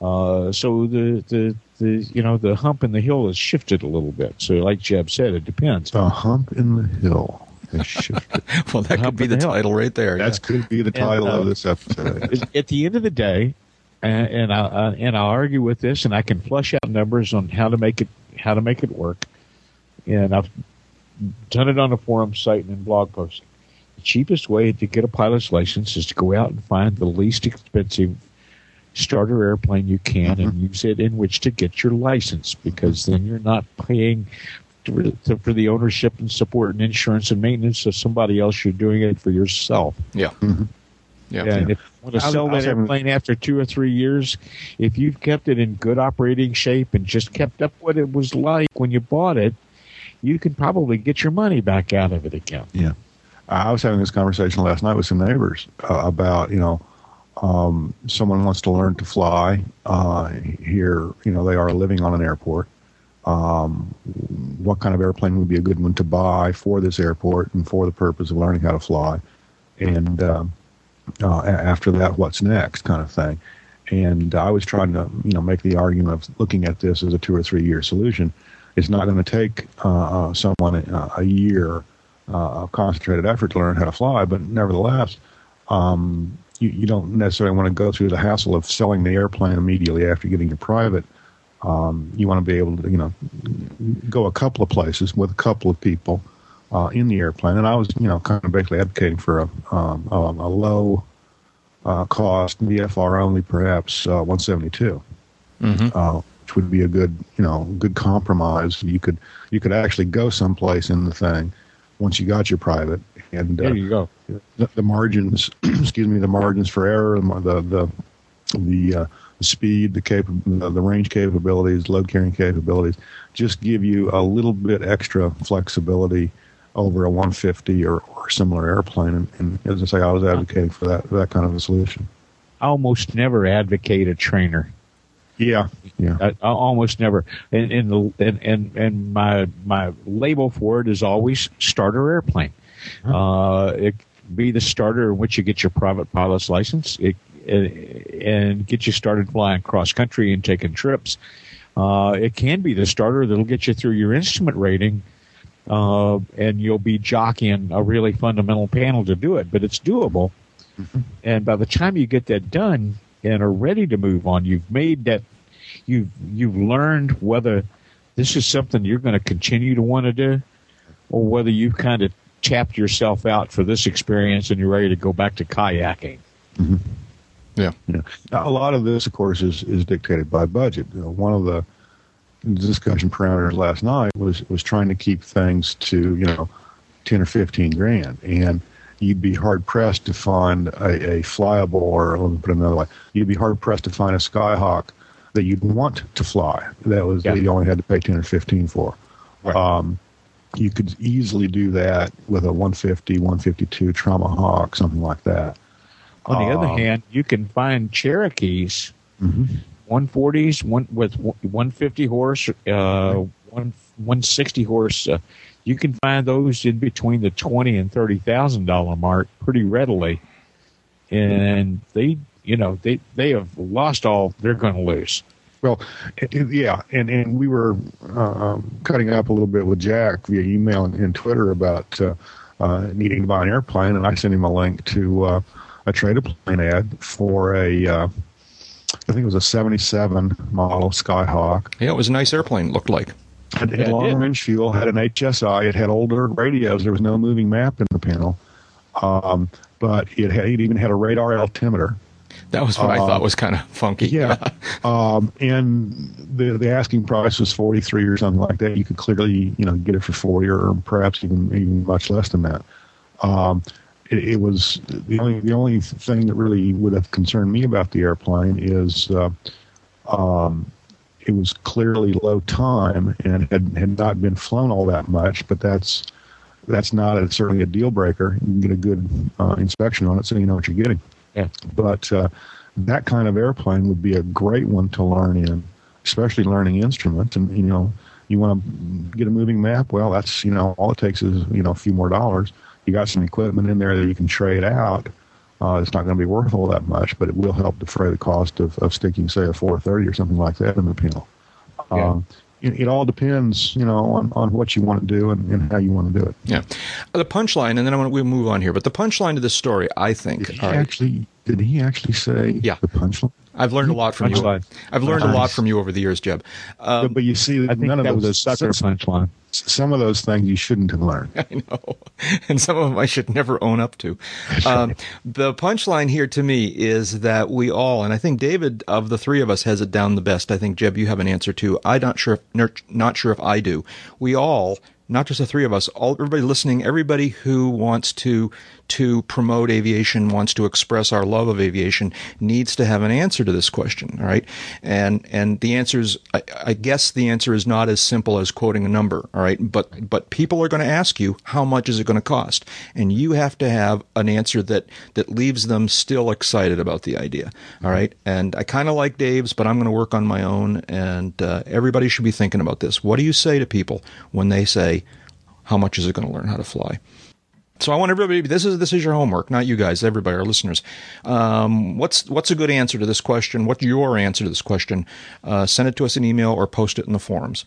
S4: Uh, so the, the the you know the hump in the hill has shifted a little bit. So like jeb said it depends.
S5: The hump in the hill
S3: well, that could be the, the title right there.
S5: That yeah. could be the title and, uh, of this episode.
S4: At the end of the day, and, and I uh, and I'll argue with this, and I can flush out numbers on how to make it how to make it work. And I've done it on a forum site and in blog posting. The cheapest way to get a pilot's license is to go out and find the least expensive starter airplane you can mm-hmm. and use it in which to get your license because then you're not paying to, to, for the ownership and support and insurance and maintenance of somebody else. You're doing it for yourself.
S3: Yeah. Mm-hmm.
S4: Yeah. yeah. And if you want to sell that airplane after two or three years, if you've kept it in good operating shape and just kept up what it was like when you bought it, you can probably get your money back out of it again.
S5: Yeah. I was having this conversation last night with some neighbors uh, about, you know, um, someone wants to learn to fly uh, here. You know, they are living on an airport um, what kind of airplane would be a good one to buy for this airport and for the purpose of learning how to fly, and um, uh, after that, what's next, kind of thing. And I was trying to, you know, make the argument of looking at this as a two or three year solution. It's not going to take uh, uh, someone uh, a year uh, of concentrated effort to learn how to fly, but nevertheless, um, you, you don't necessarily want to go through the hassle of selling the airplane immediately after getting your private. Um, you want to be able to, you know, go a couple of places with a couple of people uh, in the airplane. And I was, you know, kind of basically advocating for a, um, a, a low uh, cost VFR only, perhaps uh, 172, uh, which would be a good, you know, good compromise. You could you could actually go someplace in the thing once you got your private, and uh,
S4: There you go.
S5: the, the margins, *clears throat* excuse me, the margins for error, the the the, the, uh, speed, the cap- the, the range capabilities, load carrying capabilities, just give you a little bit extra flexibility over a 150 or, or similar airplane. And, and as I say, I was advocating for that that kind of a solution.
S4: I almost never advocate a trainer.
S5: Yeah, yeah,
S4: I, I almost never. And and, the, and and and my my label for it is always starter airplane. Uh, it be the starter in which you get your private pilot's license. It, and, and get you started flying cross country and taking trips. Uh, it can be the starter that'll get you through your instrument rating, uh, and you'll be jockeying a really fundamental panel to do it. But it's doable. And by the time you get that done and are ready to move on, you've made that you've you've learned whether this is something you're going to continue to want to do, or whether you've kind of tapped yourself out for this experience and you're ready to go back to kayaking.
S3: Yeah.
S5: yeah. Now, a lot of this, of course, is is dictated by budget. You know, one of the discussion parameters last night was was trying to keep things to you know ten or fifteen grand, and you'd be hard pressed to find a, a flyable, or let me put it another way, you'd be hard pressed to find a Skyhawk that you'd want to fly. That was
S4: Yeah.
S5: that you only had to pay ten or fifteen for.
S4: Right.
S5: Um, you could easily do that with a 150, 152 Tomahawk, something like that.
S4: On the other
S5: Um,
S4: hand, you can find Cherokees,
S5: Mhm.
S4: 140s, one with 150 horse, uh, one 160 horse. Uh, you can find those in between the twenty and thirty thousand dollar mark pretty readily, and they, you know, they they have lost all they're going to lose.
S5: Well, yeah, and and we were uh, cutting up a little bit with Jack via email and, and Twitter about uh, uh, needing to buy an airplane, and I sent him a link to uh, a trade a plane ad for a, uh, I think it was a '77 model Skyhawk.
S3: Yeah, it was a nice airplane. Looked like.
S5: Had,
S4: Yeah,
S5: had
S4: it
S5: long
S4: did.
S5: range fuel, had an HSI, it had older radios. There was no moving map in the panel, um, but it had it even had a radar altimeter.
S3: That was what I
S5: Uh,
S3: thought was kind of funky.
S5: Yeah, *laughs* um, and the the asking price was forty three or something like that. You could clearly, you know, get it for forty or perhaps even even much less than that. Um, it, it was the only the only thing that really would have concerned me about the airplane is uh, um, it was clearly low time and had had not been flown all that much. But that's that's not a, certainly a deal breaker. You can get a good uh, inspection on it, so you know what you're getting
S4: Yeah.
S5: but uh, that kind of airplane would be a great one to learn in, especially learning instruments. And you know, you want to get a moving map. Well, that's you know, all it takes is you know a few more dollars. You got some equipment in there that you can trade out. Uh, it's not going to be worth all that much, but it will help defray the cost of, of sticking, say, a 430 or something like that in the panel.
S4: Yeah.
S5: Um, it, it all depends, you know, on, on what you want to do and, and how you want to do it.
S3: Yeah. The punchline, and then I want we'll move on here. But the punchline to this story, I think,
S5: Did he
S3: right,
S5: actually? Did he actually say
S3: Yeah.
S5: the punchline?
S3: I've learned a lot from you. I've learned a lot from you over the years, Jeb. Um,
S5: but, but you see,
S4: I think
S5: none of
S4: that
S5: those
S4: was a sucker punchline.
S5: some of those things you shouldn't have learned. *laughs*
S3: I know, and some of them I should never own up to. Um, the punchline here to me is that we all, and I think David of the three of us has it down the best. I think Jeb, you have an answer too. I'm not sure, if, not sure if I do. We all, not just the three of us, all everybody listening, everybody who wants to to promote aviation, wants to express our love of aviation, needs to have an answer to this question. Right, and and the answer is, I, I guess the answer is not as simple as quoting a number. All right, but but people are going to ask you how much is it going to cost, and you have to have an answer that that leaves them still excited about the idea. All right, and I kind of like Dave's, but I'm going to work on my own, and uh, everybody should be thinking about this. What do you say to people when they say, "How much is it going to learn how to fly?" So I want everybody. This is this is your homework, not you guys. Everybody, our listeners. Um, what's what's a good answer to this question? What's your answer to this question? Uh, send it to us in email or post it in the forums.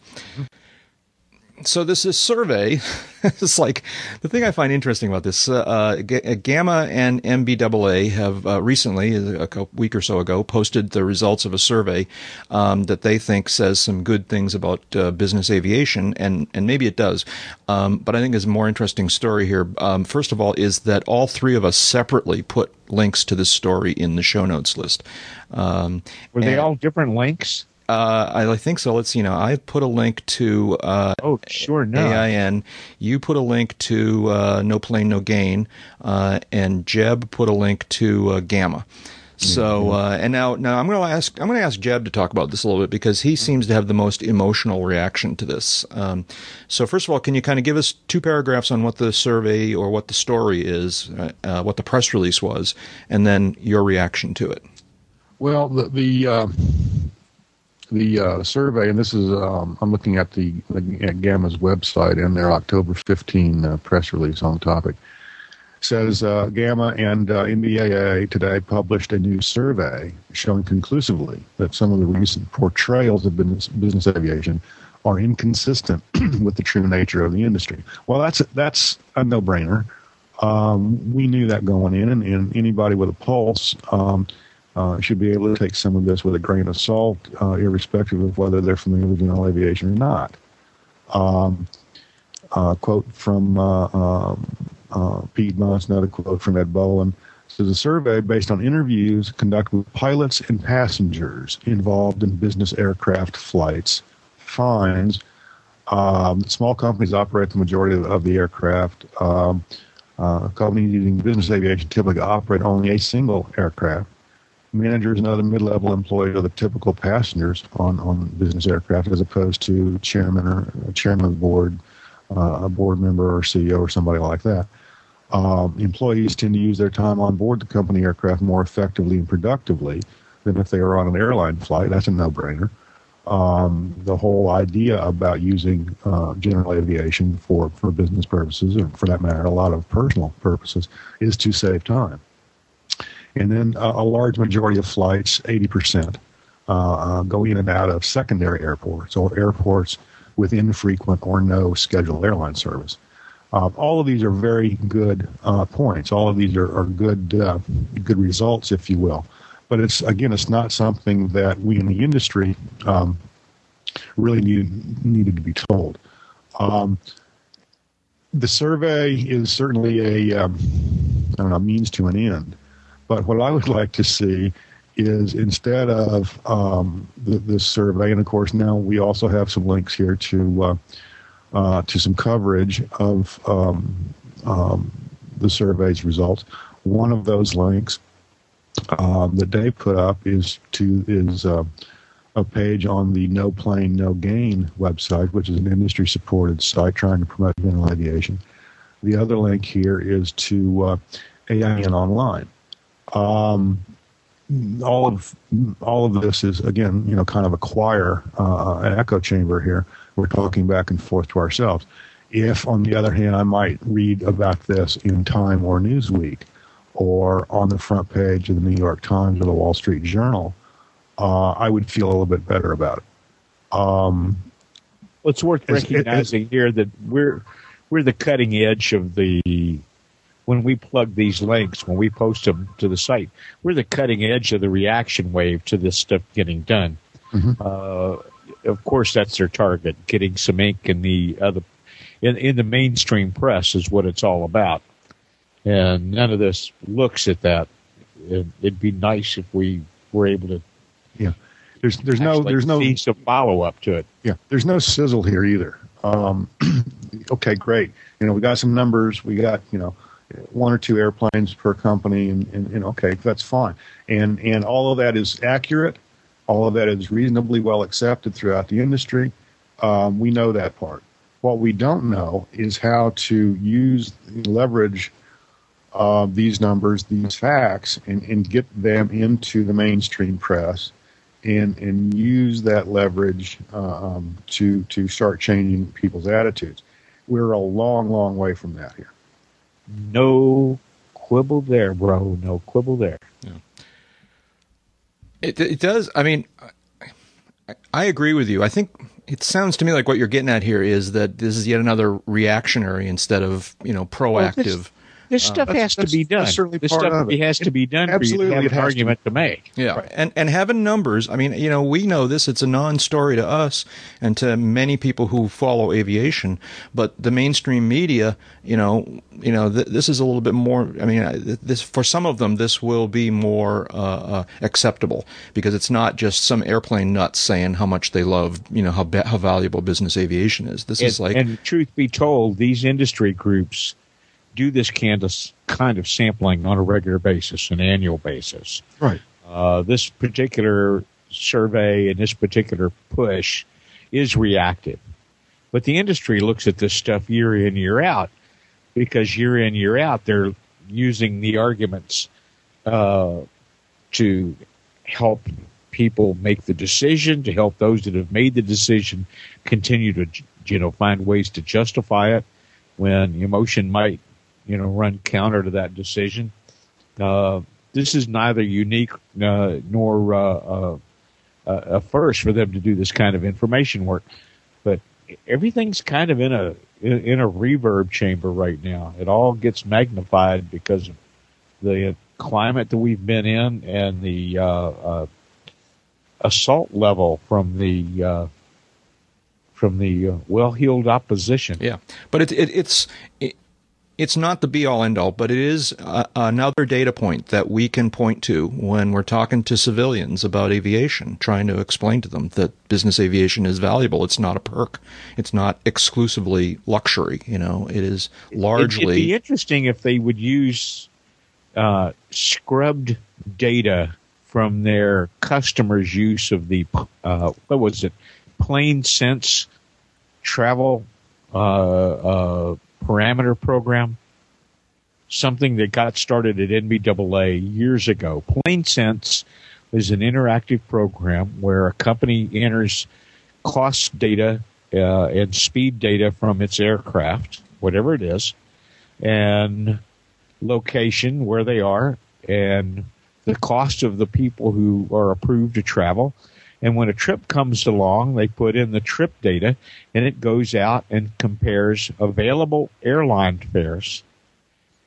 S3: So this is survey. *laughs* it's like the thing I find interesting about this. Uh, uh, GAMA and NBAA have uh, recently, a week or so ago, posted the results of a survey um, that they think says some good things about uh, business aviation, and and maybe it does. Um, but I think there's a more interesting story here. Um, first of all, is that all three of us separately put links to this story in the show notes list.
S4: Um, Were they all different links?
S3: Uh, I think so. Let's see. You know, I put a link to uh,
S4: oh sure no
S3: AIN. You put a link to uh, No Plane No Gain, uh, and Jeb put a link to uh, GAMA. So mm-hmm. uh, and now now I'm going to ask I'm going to ask Jeb to talk about this a little bit because he seems to have the most emotional reaction to this. Um, so first of all, can you kind of give us two paragraphs on what the survey or what the story is, what the press release was, and then your reaction to it?
S5: Well, the, the the uh, survey, and this is um, I'm looking at the at GAMA's website and their October 15 uh, press release on the topic. Says uh, Gamma and uh, NBAA today published a new survey showing conclusively that some of the recent portrayals of business, business aviation are inconsistent *clears throat* with the true nature of the industry. Well, that's that's a no-brainer. Um, we knew that going in, and, and anybody with a pulse. Um, uh, should be able to take some of this with a grain of salt, uh, irrespective of whether they're familiar with general aviation or not. Um, uh, quote from uh, um, uh, Moss, another quote from Ed Bolen. Says a survey based on interviews conducted with pilots and passengers involved in business aircraft flights finds um, small companies operate the majority of, of the aircraft. Um, uh, companies using business aviation typically operate only a single aircraft managers and other mid-level employees are the typical passengers on, on business aircraft as opposed to chairman or chairman of the board, uh, a board member or CEO or somebody like that. Um, employees tend to use their time on board the company aircraft more effectively and productively than if they are on an airline flight. That's a no-brainer. Um, the whole idea about using uh, general aviation for, for business purposes, or for that matter, a lot of personal purposes, is to save time and then a, a large majority of flights, 80%, uh, uh, go in and out of secondary airports or airports with infrequent or no scheduled airline service. Uh, all of these are very good uh, points. All of these are, are good uh, good results, if you will. But it's again, it's not something that we in the industry um, really needed needed to be told. Um, the survey is certainly a um, know means to an end. But what I would like to see is instead of um, the, this survey, and of course now we also have some links here to uh, uh, to some coverage of um, um, the survey's results. One of those links um, that Dave put up is to is uh, a page on the No Plane No Gain website, which is an industry supported site trying to promote general aviation. The other link here is to uh, AIN Online. Um, all of all of this is again, you know, kind of a choir, uh, an echo chamber here. We're talking back and forth to ourselves. If, on the other hand, I might read about this in Time or Newsweek, or on the front page of the New York Times or the Wall Street Journal, uh, I would feel a little bit better about it. Um,
S4: well, it's worth recognizing here that we're we're the cutting edge of the when we plug these links, when we post them to the site, we're the cutting edge of the reaction wave to this stuff getting done. Mm-hmm. Uh, of course, that's their target. Getting some ink in the other, in, in the mainstream press is what it's all about. And none of this looks at that. It, would be nice if we were able to.
S5: Yeah. There's, there's no, there's no,
S4: some follow up to it.
S5: Yeah. There's no sizzle here either. Um, *clears throat* okay, great. You know, we got some numbers. We got, you know, one or two airplanes per company, and, and, and okay, that's fine. And and all of that is accurate. All of that is reasonably well accepted throughout the industry. Um, we know that part. What we don't know is how to use leverage uh, these numbers, these facts, and, and get them into the mainstream press, and and use that leverage uh, um, to to start changing people's attitudes. We're a long, long way from that here.
S4: No quibble there, bro. No quibble there.
S3: Yeah. It, it does. I mean, I agree with you. I think it sounds to me like what you're getting at here is that this is yet another reactionary instead of you know proactive.
S4: This stuff
S5: That's-
S4: has to be done.
S5: certainly
S4: this
S5: part
S4: stuff
S5: of it.
S4: has to be done
S5: Absolutely,
S4: for you to have
S5: has
S4: an
S5: to
S4: argument to make.
S3: Yeah, and and having numbers. I mean, you know, we know this. It's a non-story to us and to many people who follow aviation. But the mainstream media, you know, you know, th- this is a little bit more. I mean, this for some of them, this will be more uh, uh, acceptable because it's not just some airplane nuts saying how much they love, you know, how ba- how valuable business aviation is. This is like,
S4: and truth be told, these industry groups do this kind of kind of sampling on a regular basis, an annual basis.
S5: Right.
S4: Uh, this particular survey and this particular push is reactive, but the industry looks at this stuff year in year out because year in year out they're using the arguments uh, to help people make the decision, to help those that have made the decision continue to you know find ways to justify it when emotion might you know run counter to that decision. Uh, this is neither unique uh, nor uh, uh, a first for them to do this kind of information work, but everything's kind of in a in a reverb chamber right now. It all gets magnified because of the climate that we've been in and the uh, uh, assault level from the uh, from the uh, well-heeled opposition.
S3: Yeah, but it, it, it's it, it's not the be all end all, but it is uh, another data point that we can point to when we're talking to civilians about aviation, trying to explain to them that business aviation is valuable. It's not a perk. It's not exclusively luxury. You know, it is largely.
S4: would be interesting if they would use uh, scrubbed data from their customers' use of the uh, what was it, Plain Sense travel uh, uh, parameter program, something that got started at NBAA years ago. Plain Sense is an interactive program where a company enters cost data uh, and speed data from its aircraft, whatever it is, and location where they are, and the cost of the people who are approved to travel. And when a trip comes along, they put in the trip data and it goes out and compares available airline fares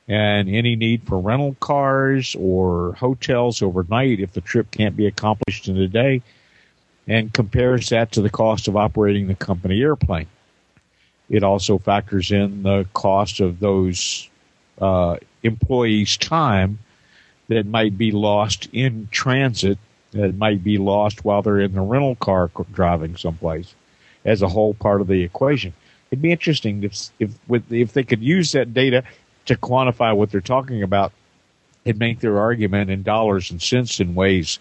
S4: and any need for rental cars or hotels overnight if the trip can't be accomplished in a day and compares that to the cost of operating the company airplane. It also factors in the cost of those uh, employees' time that might be lost in transit, that might be lost while they're in the rental car driving someplace, as a whole part of the equation. It'd be interesting if if with if they could use that data to quantify what they're talking about and make their argument in dollars and cents in ways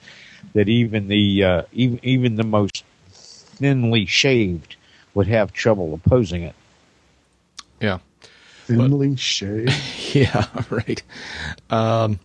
S4: that even the uh, even even the most thinly shaved would have trouble opposing it.
S3: yeah.
S5: Thinly shaved. *laughs*
S3: Yeah, *laughs* right. Um,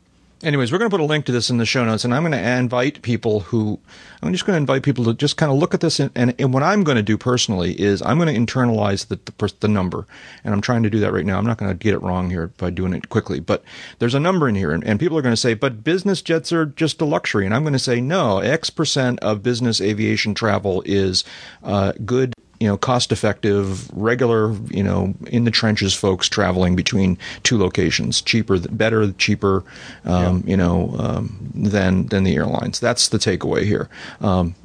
S3: anyways, we're going to put a link to this in the show notes, and I'm going to invite people who I'm just going to invite people to just kind of look at this. And, and, and what I'm going to do personally is I'm going to internalize the, the the number, and I'm trying to do that right now. I'm not going to get it wrong here by doing it quickly, but there's a number in here, and, and people are going to say, "But business jets are just a luxury," and I'm going to say, "No, X percent of business aviation travel is uh, good." You know, cost effective, regular, you know, in the trenches folks traveling between two locations, cheaper, better, cheaper, um, you know, um, than than the airlines. That's the takeaway here. Um,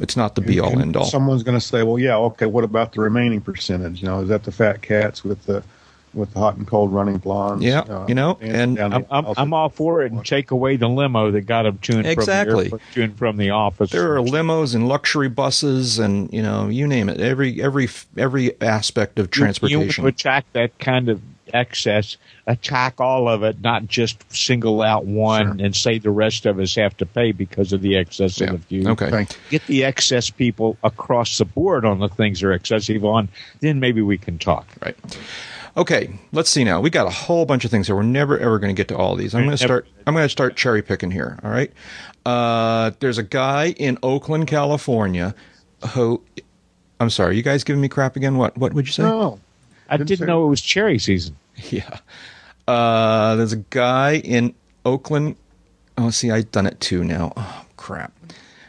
S3: it's not the be all
S5: And
S3: end all.
S5: Someone's going to say, "Well, yeah, okay. What about the remaining percentage? You know, is that the fat cats with the with the hot and cold running blondes?
S3: Yeah,
S5: uh,
S3: you know, and
S5: down
S4: I'm, I'm. I'm all for it and take away the limo that got them to and
S3: Exactly.
S4: from the, airport, to and from the office.
S3: There are limos and luxury buses, and you know, you name it. Every every every aspect of
S4: You- You,
S3: transportation.
S4: want to attack that kind of excess, attack all of it, not just single out one and say the rest of us have to pay because of the excess
S3: Yeah.
S4: of the few.
S3: Okay.
S5: Thank you.
S4: Get the excess people across the board on the things they're excessive on, then maybe we can talk.
S3: Right. Okay, let's see now. We got a whole bunch of things here. We're never ever going to get to all of these. I'm going to start. I'm going to start cherry picking here. All right. Uh, there's a guy in Oakland, California, who. I'm sorry. You guys giving me crap again? What? What would you say?
S5: No,
S4: I
S5: Didn't
S4: didn't know it was cherry season.
S3: Yeah. Uh, there's a guy in Oakland. Oh, see, I've done it too now. Oh, crap.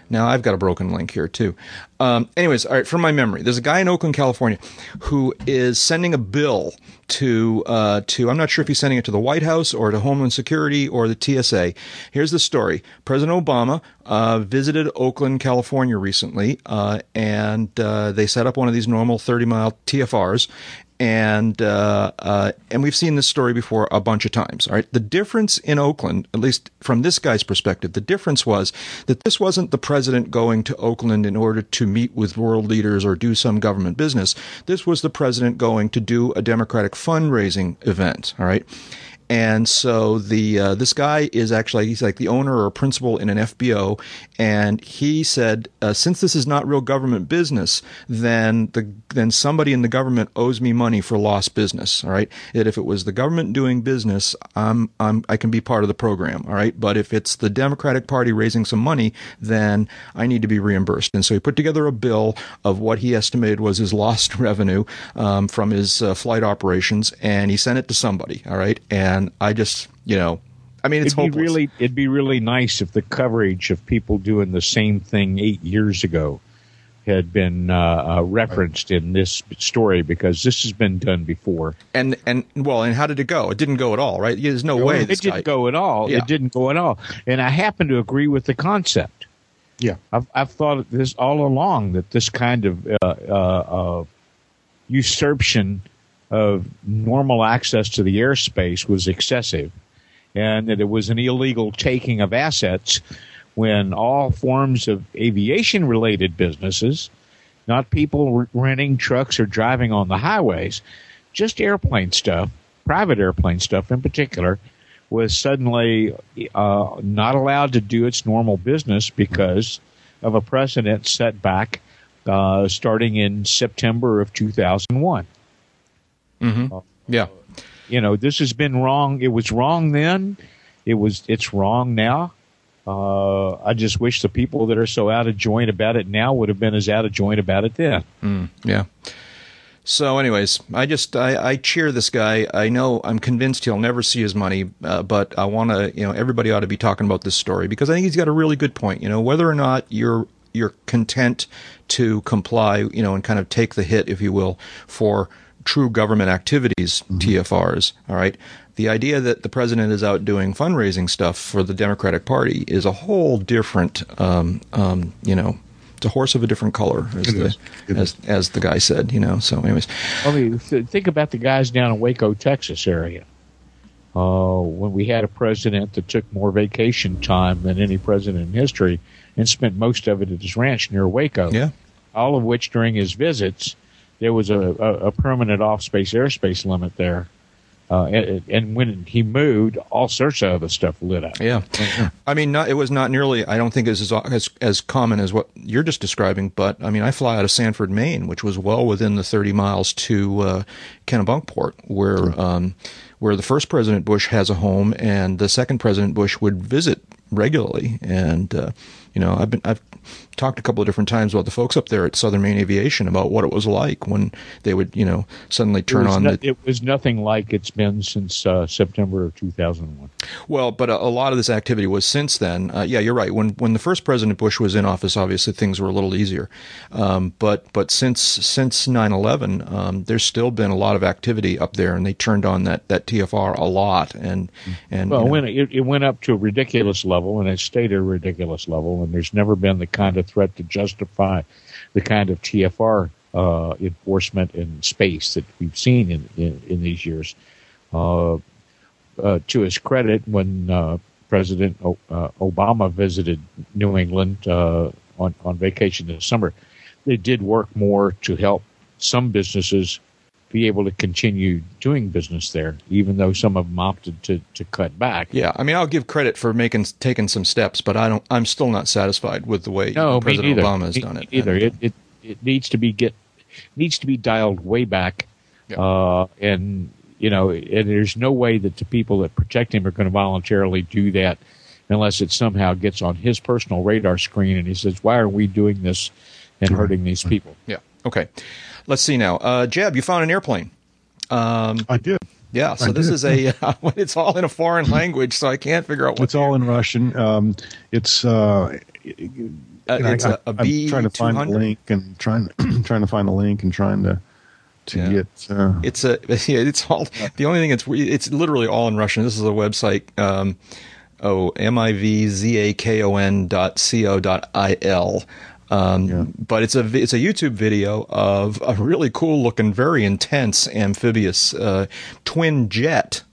S3: Now I've got a broken link here too. Um, anyways, all right. From my memory, there's a guy in Oakland, California, who is sending a bill to uh, to. I'm not sure if he's sending it to the White House or to Homeland Security or the TSA. Here's the story: President Obama uh, visited Oakland, California recently, uh, and uh, they set up one of these normal 30 mile TFRs, and uh, uh, and we've seen this story before a bunch of times. All right, the difference in Oakland, at least from this guy's perspective, the difference was that this wasn't the president going to Oakland in order to meet with world leaders or do some government business. This was the president going to do a Democratic fundraising event. All right, and so the uh, this guy is actually he's like the owner or principal in an FBO, and he said uh, since this is not real government business, then the then somebody in the government owes me money for lost business. All right, that if it was the government doing business, I'm I'm I can be part of the program. All right, but if it's the Democratic Party raising some money, then I need to be reimbursed. And so he put together a bill of what he estimated was his *laughs* lost revenue um, from his uh, flight operations, and he sent it to somebody. All right, and and I just you know. I mean, it's
S4: it'd
S3: hopeless.
S4: be really it'd be really nice if the coverage of people doing the same thing eight years ago had been uh, uh, referenced in this story because this has been done before.
S3: and and well, and how did it go? It didn't go at all, right? There's no way
S4: it didn't
S3: guy.
S4: go at all.
S3: Yeah.
S4: It didn't go at all. And I happen to agree with the concept.
S5: Yeah.
S4: I've, I've thought of this all along that this kind of uh, uh, uh, usurpation of normal access to the airspace was excessive, and that it was an illegal taking of assets when all forms of aviation related businesses, not people renting trucks or driving on the highways, just airplane stuff, private airplane stuff in particular, was suddenly uh, not allowed to do its normal business because of a precedent set back uh, starting in September of 2001.
S3: Yeah,
S4: You know, this has been wrong. It was wrong then. It was. It's wrong now. Uh, I just wish the people that are so out of joint about it now would have been as out of joint about it then.
S3: yeah. So, anyways, I just I, I cheer this guy. I know I'm convinced he'll never see his money, uh, but I want to you know everybody ought to be talking about this story because I think he's got a really good point. You know, whether or not you're you're content to comply, you know, and kind of take the hit, if you will, for true government activities, TFRs. All right. The idea that the president is out doing fundraising stuff for the Democratic Party is a whole different, um, um, you know, it's a horse of a different color, as the as as the guy said. You know. So, anyways,
S4: I mean, th- think about the guys down in Waco, Texas area. Uh, when we had a president that took more vacation time than any president in history and spent most of it at his ranch near Waco.
S3: yeah.
S4: All of which during his visits, there was a, a, a permanent off-space airspace limit there. Uh, and, and when he moved, all sorts of other stuff lit up.
S3: Yeah, I mean, not, it was not nearly. I don't think as as as common as what you're just describing. But I mean, I fly out of Sanford, Maine, which was well within the 30 miles to uh, Kennebunkport, where um, where the first President Bush has a home, and the second President Bush would visit regularly. And uh, you know, I've been I've talked a couple of different times about the folks up there at Southern Maine Aviation about what it was like when they would you know suddenly turn
S4: was,
S3: on
S4: no-
S3: the
S4: it was nothing like it's been since uh, September of 2001.
S3: Well, but a, a lot of this activity was since then. Uh, yeah, you're right. When when the first President Bush was in office, obviously things were a little easier. Um, but but since since 9/11, um, there's still been a lot of activity up there, and they turned on that, that TFR a lot. And and
S4: Well,
S3: you know,
S4: when it, it went up to a ridiculous level, and it stayed at a ridiculous level, and there's never been the kind of threat to justify the kind of TFR uh, enforcement in space that we've seen in, in, in these years. Uh, uh, to his credit, when uh, President o- uh, Obama visited New England uh, on, on vacation this summer, they did work more to help some businesses be able to continue doing business there, even though some of them opted to, to cut back.
S3: yeah, I mean, I'll give credit for making taking some steps, but I don't. I'm still not satisfied with the way
S4: No,
S3: President. Obama has
S4: Me-
S3: done it.
S4: Either it, it it needs to be get needs to be dialed way back,
S3: Yeah.
S4: uh, and you know, and there's no way that the people that protect him are going to voluntarily do that unless it somehow gets on his personal radar screen and he says, "Why are we doing this and hurting these people?"
S3: yeah. Okay. Let's see now. Uh, Jeb, you found an airplane.
S5: I did.
S3: Yeah. So
S5: I
S3: this
S5: did.
S3: is a. *laughs* it's all in a foreign language, so I can't figure out what.
S5: It's all in Russian. Um, it's uh,
S3: Uh,
S5: And I-
S3: it's a, a
S5: I'm trying to find the link and trying *clears throat* trying to find the link and trying to to
S3: Yeah.
S5: get. Uh,
S3: It's a *laughs* yeah, it's all the only thing it's it's literally all in Russian. This is a website um oh m i v z a k o n dot c o dot i l. Um,
S5: Yeah.
S3: but it's a it's a YouTube video of a really cool looking, very intense amphibious uh, twin jet,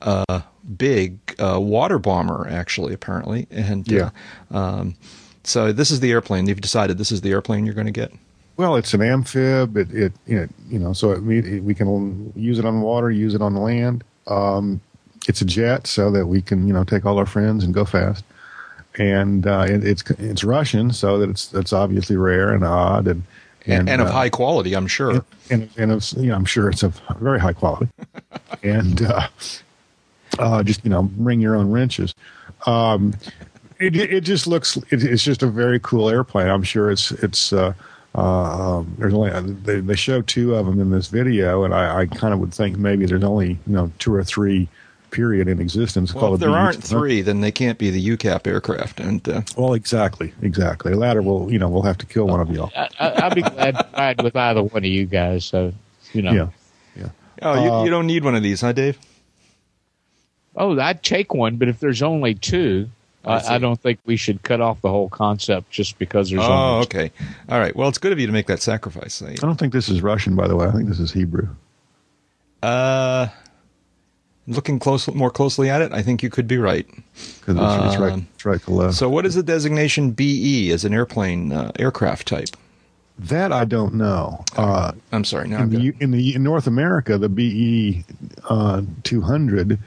S3: uh, big uh, water bomber actually apparently, and
S5: Yeah.
S3: uh, um, so this is the airplane. You've decided this is the airplane you're going to get.
S5: well, it's an amphib. It it, it you know so it, me- we can use it on water, use it on land. Um, it's a jet, so that we can you know take all our friends and go fast. And uh, it, it's it's Russian, so that it's it's obviously rare and odd and
S3: And, and of
S5: uh,
S3: high quality, I'm sure.
S5: and and it's, you know, I'm sure it's of very high quality, *laughs* and uh, uh, just you know, bring your own wrenches. Um, it it just looks it, it's just a very cool airplane. I'm sure it's it's. Uh, uh, um, there's only they, they show two of them in this video, and I, I kind of would think maybe there's only you know two or three period in existence.
S3: Well,
S5: called
S3: if
S5: a
S3: there aren't three, then they can't be the UCAP aircraft. And uh,
S5: Well, exactly, exactly. The latter will you know we'll have to kill one of y'all.
S4: I, I, I'll be glad to ride with either one of you guys. So, you know.
S5: Yeah, yeah.
S3: oh, you,
S5: Uh,
S3: you don't need one of these, huh, Dave?
S4: Oh, I'd take one, but if there's only two,
S3: I
S4: I, don't think we should cut off the whole concept just because there's
S3: Oh,
S4: only
S3: okay. All right. Well, it's good of you to make that sacrifice. I-
S5: I don't think this is Russian, by the way. I think this is Hebrew.
S3: Uh, looking close, more closely at it, I think you could be right.
S5: because it's, it's right, it's right to left.
S3: So, what is the designation BE as an airplane uh, aircraft type?
S5: that I don't know. Uh,
S3: I'm sorry. Now
S5: in the in the in North America, the BE uh, 200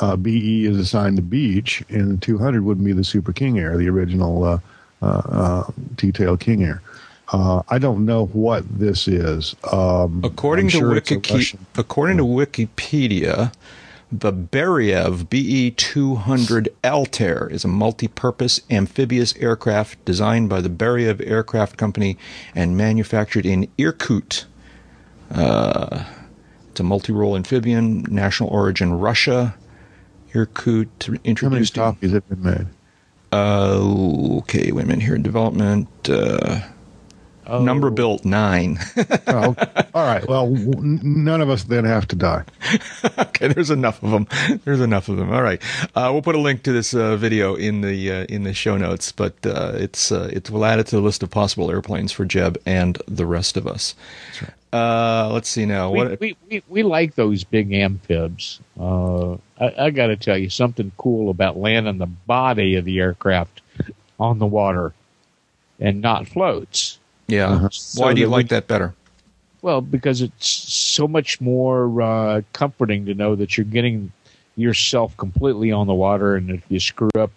S5: uh, BE is assigned to Beech, and the 200 wouldn't be the Super King Air, the original uh, uh, uh, T-tail King Air. Uh, I don't know what this is. Um,
S3: according to
S5: sure it's a
S3: Wiki,
S5: Russian-
S3: according to Wikipedia, the Beriev BE 200 Altair is a multi-purpose amphibious aircraft designed by the Beriev Aircraft Company and manufactured in Irkut. Uh, it's a multi-role amphibian, national origin Russia. Irkut
S5: How many copies have been made?
S3: Uh, okay, wait a minute here in development. Uh,
S4: Oh,
S3: Number built nine. *laughs*
S5: Oh, all right. Well, w- n- none of us then have to die. *laughs*
S3: okay, there's enough of them. There's enough of them. All right, uh, we'll put a link to this uh, video in the uh, in the show notes, but uh, it's uh, it's we'll add it to the list of possible airplanes for Jeb and the rest of us. Uh, let's see now.
S4: we,
S3: What?
S4: we, we, we like those big amphibs. Uh, I, I got to tell you something cool about landing the body of the aircraft on the water and not floats.
S3: Yeah.
S5: Uh-huh.
S3: Why
S4: So
S3: do you like
S4: we-
S3: that better?
S4: Well, because it's so much more uh, comforting to know that you're getting yourself completely on the water, and if you screw up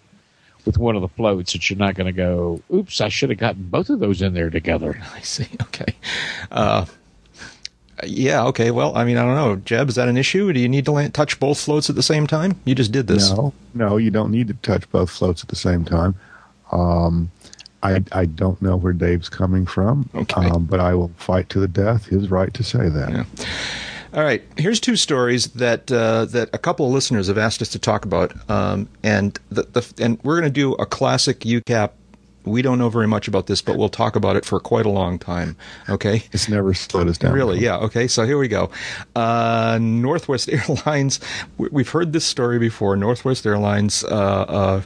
S4: with one of the floats, that you're not going to go, "Oops, I should have gotten both of those in there together." *laughs*
S3: I see. Okay. Uh, yeah. Okay. Well, I mean, I don't know. Jeb, is that an issue? Do you need to land, touch both floats at the same time? You just did this.
S5: No, no, you don't need to touch both floats at the same time. Um, I, I don't know where Dave's coming from,
S3: Okay.
S5: um, but I will fight to the death his right to say that.
S3: Yeah. All right, here's two stories that uh, that a couple of listeners have asked us to talk about, um, and the, the and we're going to do a classic UCAP. We don't know very much about this, but we'll talk about it for quite a long time. Okay.
S5: It's never slowed us down.
S3: Really? Yeah. Okay. So here we go. Uh, Northwest *laughs* Airlines. we- We've heard this story before. Northwest Airlines. Uh, uh,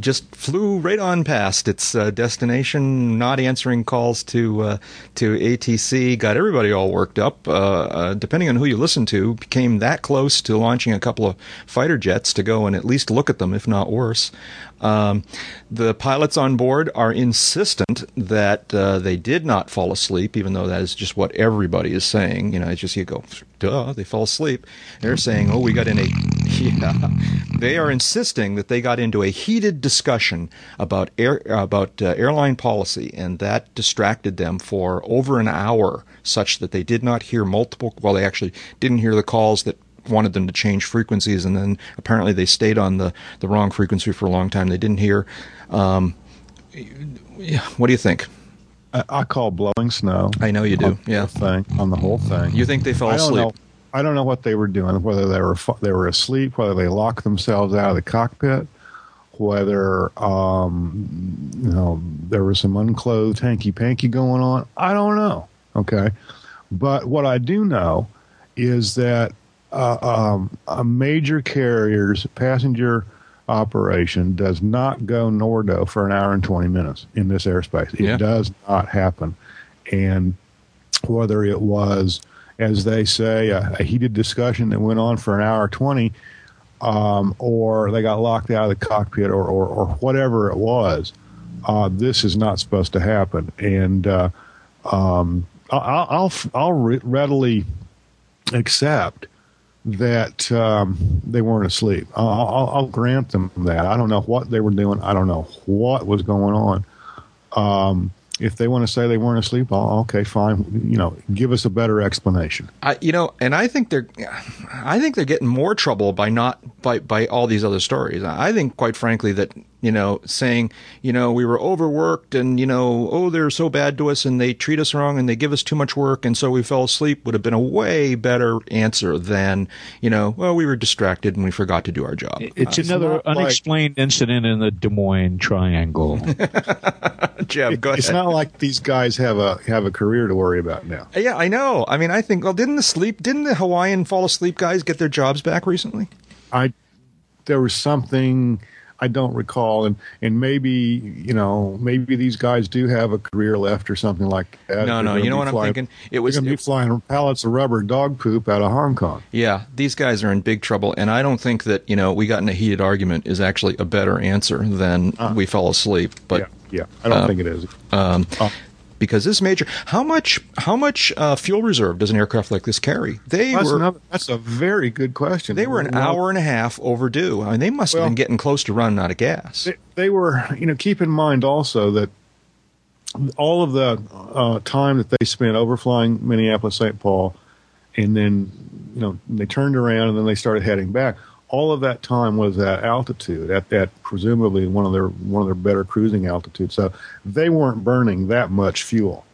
S3: just flew right on past its uh, destination, not answering calls to uh, to ATC. Got everybody all worked up. Uh, uh, depending on who you listen to, became that close to launching a couple of fighter jets to go and at least look at them, if not worse. Um, the pilots on board are insistent that uh, they did not fall asleep, even though that is just what everybody is saying. You know, it's just you go, duh, they fell asleep. They're saying, oh, we got in a, *laughs* yeah. They are insisting that they got into a heated discussion about air about uh, airline policy, and that distracted them for over an hour, such that they did not hear multiple. Well, they actually didn't hear the calls that wanted them to change frequencies, and then apparently they stayed on the, the wrong frequency for a long time. They didn't hear. Um, what do you think?
S5: I, I call blowing snow.
S3: I know you do. Yeah.
S5: thing on the whole thing.
S3: You think they fell
S5: I don't
S3: asleep?
S5: know. I don't know what they were doing. Whether they were they were asleep, whether they locked themselves out of the cockpit, whether um, you know there was some unclothed hanky panky going on. I don't know. Okay, but what I do know is that uh, um, a major carrier's passenger operation does not go Nordo for an hour and 20 minutes in this airspace. It
S3: Yeah.
S5: does not happen. And whether it was, as they say, a, a heated discussion that went on for an hour 20, um, or they got locked out of the cockpit, or, or, or whatever it was, uh, this is not supposed to happen. And uh, um, I'll, I'll, I'll re- readily accept that um, they weren't asleep. I'll, I'll, I'll grant them that. I don't know what they were doing. I don't know what was going on. Um, if they want to say they weren't asleep, I'll, okay, fine. You know, give us a better explanation.
S3: I, you know, and I think they're, I think they're getting more trouble by not by by all these other stories. I think, quite frankly, that you know, saying you know we were overworked and you know oh they're so bad to us and they treat us wrong and they give us too much work and so we fell asleep would have been a way better answer than you know well we were distracted and we forgot to do our job.
S4: Uh, it's another
S5: not like-
S4: unexplained incident in the Des Moines Triangle. *laughs*
S3: Jeb, go
S5: It's not like these guys have a have a career to worry about now.
S3: Uh, yeah, I know. I mean, I think. Well, didn't the sleep? Didn't the Hawaiian fall asleep guys get their jobs back recently?
S5: I there was something I don't recall, and and maybe you know maybe these guys do have a career left or something like that.
S3: No,
S5: They're
S3: no, you know what I'm
S5: flying-
S3: thinking? It was-
S5: going to be flying pallets of rubber dog poop out of Hong Kong.
S3: Yeah, these guys are in big trouble, and I don't think that you know we got in a heated argument is actually a better answer than we fell asleep. But
S5: yeah, yeah, I don't
S3: uh,
S5: think it is.
S3: um,
S5: Oh.
S3: Because this major, how much how much uh, fuel reserve does an aircraft like this carry? They
S5: That's,
S3: were
S5: another, that's a very good question.
S3: they were an
S5: Well,
S3: hour and a half overdue. I mean, they must have been getting close to running out of gas.
S5: They, they were, you know, keep in mind also that all of the uh, time that they spent overflying Minneapolis, St. Paul, and then, you know, they turned around and then they started heading back. All of that time was at altitude, at that presumably one of their one of their better cruising altitudes. So they weren't burning that much fuel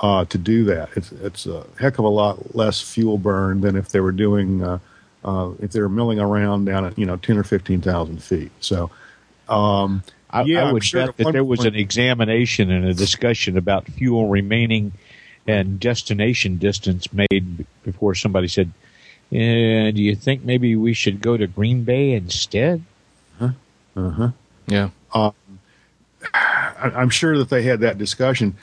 S5: uh, to do that. It's it's a heck of a lot less fuel burn than if they were doing uh, uh, if they were milling around down at you know ten or fifteen thousand feet. So. Um,
S4: I,
S5: yeah,
S4: I would
S5: sure
S4: bet that there was an examination and a discussion about fuel remaining and destination distance made before somebody said, eh, "Do you think maybe we should go to Green Bay instead?" Huh? Uh-huh.
S3: Yeah, *sighs*
S5: I, I'm sure that they had that discussion.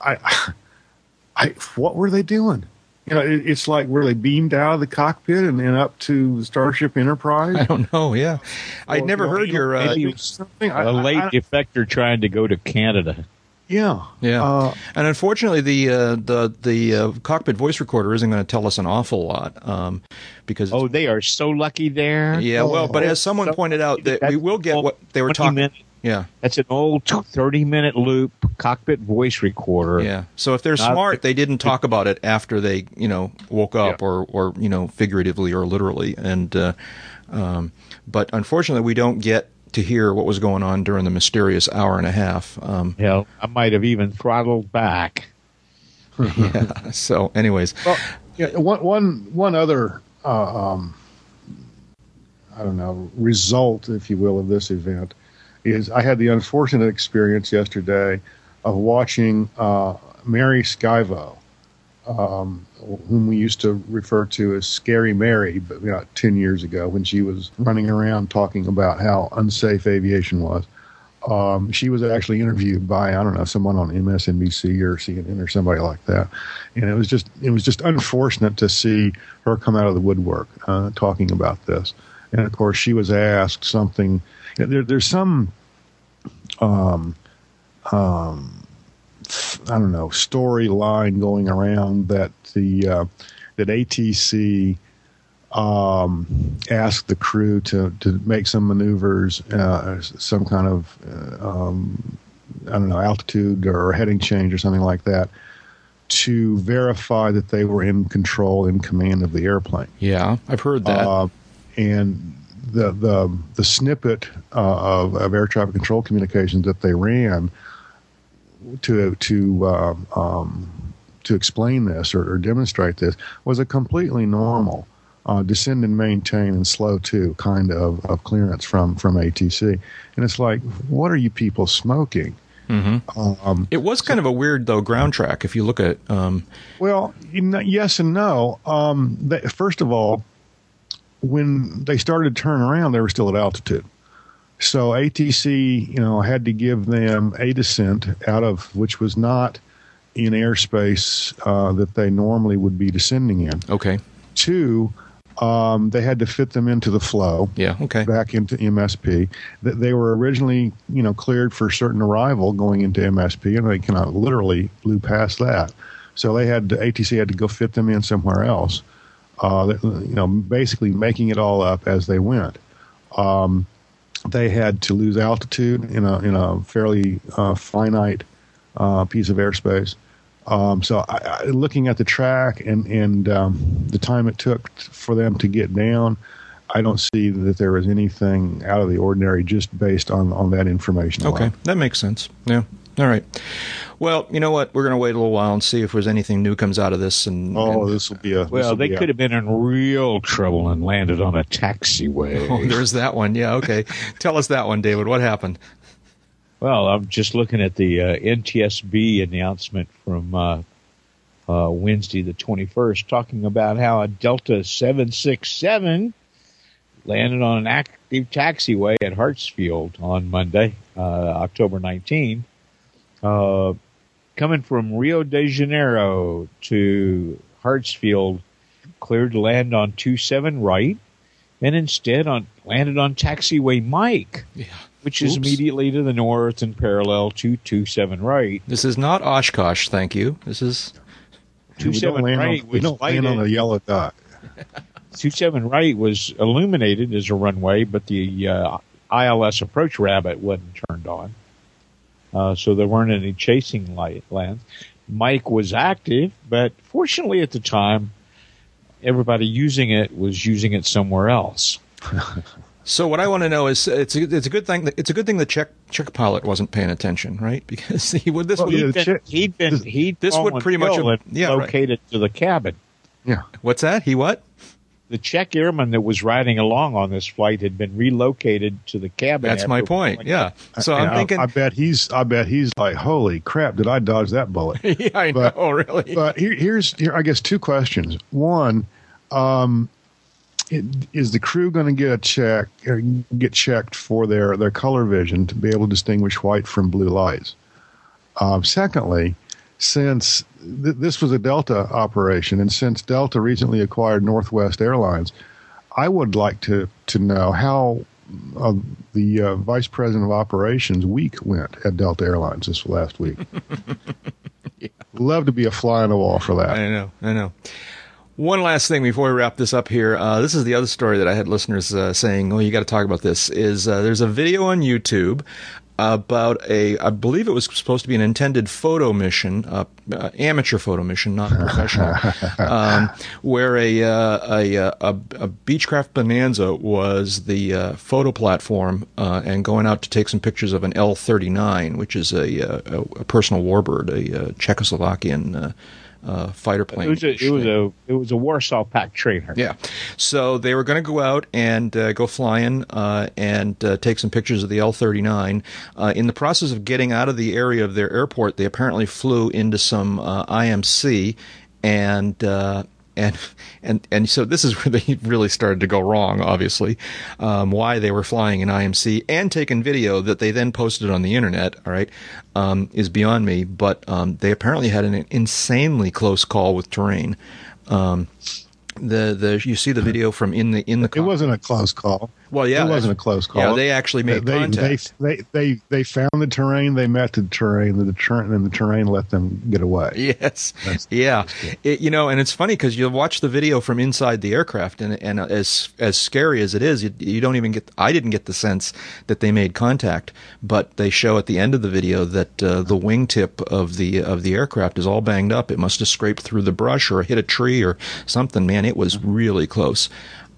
S5: I, *sighs* I, what were they doing? You know, it, it's like were they beamed out of the cockpit and, then up to Starship Enterprise?
S3: I don't know. Yeah, I'd
S5: Or,
S3: never
S5: you know,
S3: heard your. Uh,
S5: something. I-
S4: A late
S5: I- I-
S4: defector trying to go to Canada.
S5: Yeah,
S3: Yeah,
S5: Uh,
S3: and unfortunately, the uh, the the uh, cockpit voice recorder isn't going to tell us an awful lot um, because
S4: Oh, they are so lucky there.
S3: yeah. Well, but
S5: oh,
S3: as someone
S4: so-
S3: pointed out, that we will get what they were talking.
S4: minute-
S3: Yeah,
S4: That's an old 30 minute loop cockpit voice recorder.
S3: yeah. So if they're
S4: Not-
S3: smart, they didn't talk about it after they you know woke up
S5: Yeah.
S3: or or you know figuratively or literally. And uh, um, but unfortunately, we don't get to hear what was going on during the mysterious hour and a half. Um,
S4: Hell, I might have even throttled back. *laughs*
S3: yeah. So, anyways,
S5: Well, yeah, one one one other uh, um, I don't know result, if you will, of this event is I had the unfortunate experience yesterday of watching uh, Mary Schiavo, um, whom we used to refer to as Scary Mary, but about ten years ago when she was running around talking about how unsafe aviation was. Um, she was actually interviewed by I don't know someone on MSNBC or CNN or somebody like that, and it was just it was just unfortunate to see her come out of the woodwork uh, talking about this. And of course, she was asked something. There, there's some, um, um, I don't know, storyline going around that the uh, that ATC um, asked the crew to to make some maneuvers, uh, some kind of uh, um, I don't know altitude or heading change or something like that, to verify that they were in control, in command of the airplane.
S3: yeah, I've heard that.
S5: Uh, and the the the snippet uh, of, of air traffic control communications that they ran to to um, um, to explain this or, or demonstrate this was a completely normal uh, descend and maintain and slow to kind of, of clearance from from ATC. And it's like, what are you people smoking? Um,
S3: It was kind of a weird though ground track if you look at. Um,
S5: Well, yes and no. Um, they, first of all, when they started to turn around, they were still at altitude. So ATC, you know, had to give them a descent out of which was not in airspace uh, that they normally would be descending in.
S3: okay,
S5: Two, um, they had to fit them into the flow
S3: yeah, okay,
S5: back into MSP. That they were originally, you know, cleared for certain arrival going into MSP, and they kind of literally blew past that. So they had to, ATC had to go fit them in somewhere else. Uh, you know, basically making it all up as they went. Um, they had to lose altitude in a in a fairly uh, finite uh, piece of airspace. Um, so, I, I, looking at the track and and um, the time it took t- for them to get down, I don't see that there was anything out of the ordinary just based on on that information.
S3: okay,
S5: alone.
S3: that makes sense. Yeah, all right. Well, you know what? We're going to wait a little while and see if there's anything new comes out of this. And,
S5: Oh,
S3: and-
S5: this will be a
S4: Well, they could have been in real trouble and landed on a taxiway. *laughs*
S3: oh, there's that one. Yeah, okay. Tell us that one, David. What happened?
S4: Well, I'm just looking at the uh, NTSB announcement from uh, uh, Wednesday, the 21st, talking about how a Delta 767 landed on an active taxiway at Hartsfield on Monday, uh, October 19. Uh, coming from Rio de Janeiro to Hartsfield, cleared to land on 27 right, and instead on landed on taxiway Mike
S3: Yeah.
S4: which is immediately to the north and parallel to 27 right.
S3: This is not Oshkosh, thank you. This is
S5: we don't
S4: 27 right
S5: on, we
S4: was
S5: don't land on a yellow dot. *laughs*
S4: 27 right was illuminated as a runway, but the uh, ILS approach rabbit wasn't turned on. Uh, so there weren't any chasing light lands. Mike was active, but fortunately at the time, everybody using it was using it somewhere else. *laughs*
S3: So what I want to know is it's a, it's a good thing that it's a good thing the check check pilot wasn't paying attention, right? *laughs* Because he would this
S5: Well,
S3: would
S4: He'd been,
S5: check-
S4: he'd been, he'd
S3: this would pretty much have-
S4: and
S3: yeah, right.
S4: located to the cabin.
S5: Yeah.
S3: what's that? He what?
S4: The check airman that was riding along on this flight had been relocated to the cabin.
S3: That's my point. Yeah. So
S5: And
S3: I'm
S5: I-
S3: thinking.
S5: I, bet he's. I bet he's like, holy crap! Did I dodge that bullet? *laughs*
S3: yeah, I
S5: but-
S3: know. Really.
S5: but here, here's here I guess two questions. One, um, it, is the crew going to get a check or get checked for their their color vision to be able to distinguish white from blue lights? Um, secondly, since th- this was a Delta operation, and since Delta recently acquired Northwest Airlines, I would like to to know how uh, the uh, vice president of operations week went at Delta Airlines this last week. *laughs* Love to be a fly on the wall for that.
S3: I know, I know. One last thing before we wrap this up here. Uh, this is the other story that I had listeners uh, saying, "Oh, you got to talk about this." Is uh, there's a video on YouTube about a, I believe it was supposed to be an intended photo mission, uh, uh, amateur photo mission, not professional, *laughs* um, where a, uh, a, uh, a a Beechcraft Bonanza was the uh, photo platform uh, and going out to take some pictures of an L-39, which is a, a, a personal warbird, a, Czechoslovakian. Uh, fighter plane.
S4: It was a it was a it was a Warsaw Pact trainer.
S3: Yeah. So they were going to go out and uh, go flying uh, and uh, take some pictures of the L 39. Uh, in the process of getting out of the area of their airport, they apparently flew into some uh, IMC and. And and and so this is *laughs* where they really started to go wrong. Obviously, um, why they were flying in IMC and taking video that they then posted on the internet. All right, um, is beyond me. But um, they apparently had an insanely close call with terrain. Um, the the you see the video from in the in the
S5: It wasn't a close call.
S3: Well yeah
S5: it wasn't a close call.
S3: yeah they actually made
S5: they,
S3: contact
S5: They, they, they, they found the terrain, they met the terrain, the terrain, and the terrain let them get away.
S3: Yes.
S5: That's- *laughs*
S3: yeah. It, you know, and it's funny because you'll watch the video from inside the aircraft, and and as as scary as it is, you, you don't even get. I didn't get the sense that they made contact, but they show at the end of the video that uh, the wingtip of the of the aircraft is all banged up. It must have scraped through the brush or hit a tree or something. Man, it was really close.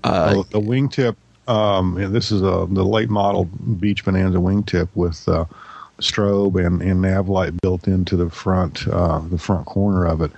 S3: Uh,
S5: the, the wingtip. Um, and this is a the late model Beech Bonanza wingtip with uh, strobe and, and nav light built into the front uh, the front corner of it.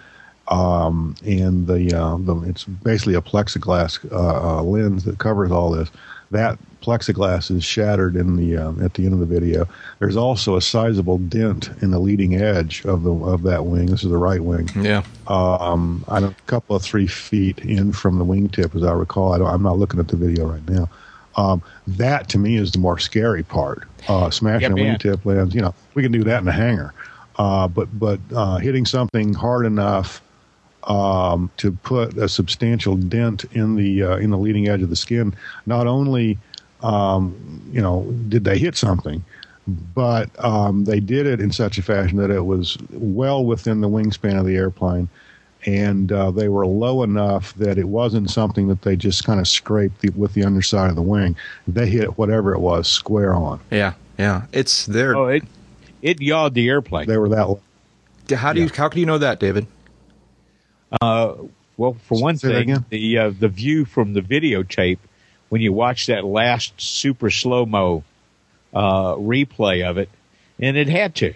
S5: um, and the, uh, the it's basically a plexiglass uh, uh, lens that covers all this. That plexiglass is shattered in the um, at the end of the video. There's also a sizable dent in the leading edge of the of that wing. This is the right wing.
S3: Yeah.
S5: Um, I don't, a couple of three feet in from the wingtip, as I recall. I don't, I'm not looking at the video right now. Um, that to me is the more scary part. Uh, smashing
S4: Yeah,
S5: a wingtip lens, you know, we can do that in a hangar. Uh, but but uh, hitting something hard enough um, to put a substantial dent in the uh, in the leading edge of the skin, not only um, you know did they hit something, but um, they did it in such a fashion that it was well within the wingspan of the airplane, and uh, they were low enough that it wasn't something that they just kind of scraped the, with the underside of the wing. They hit whatever it was square on.
S3: Yeah. Yeah. It's there.
S4: Oh, it it yawed the airplane.
S5: They were that. low.
S3: how do you how can you know that, David?
S4: Uh, well, for one
S5: Say
S4: thing, the uh, the view from the videotape when you watch that last super slow mo uh, replay of it, and it had to.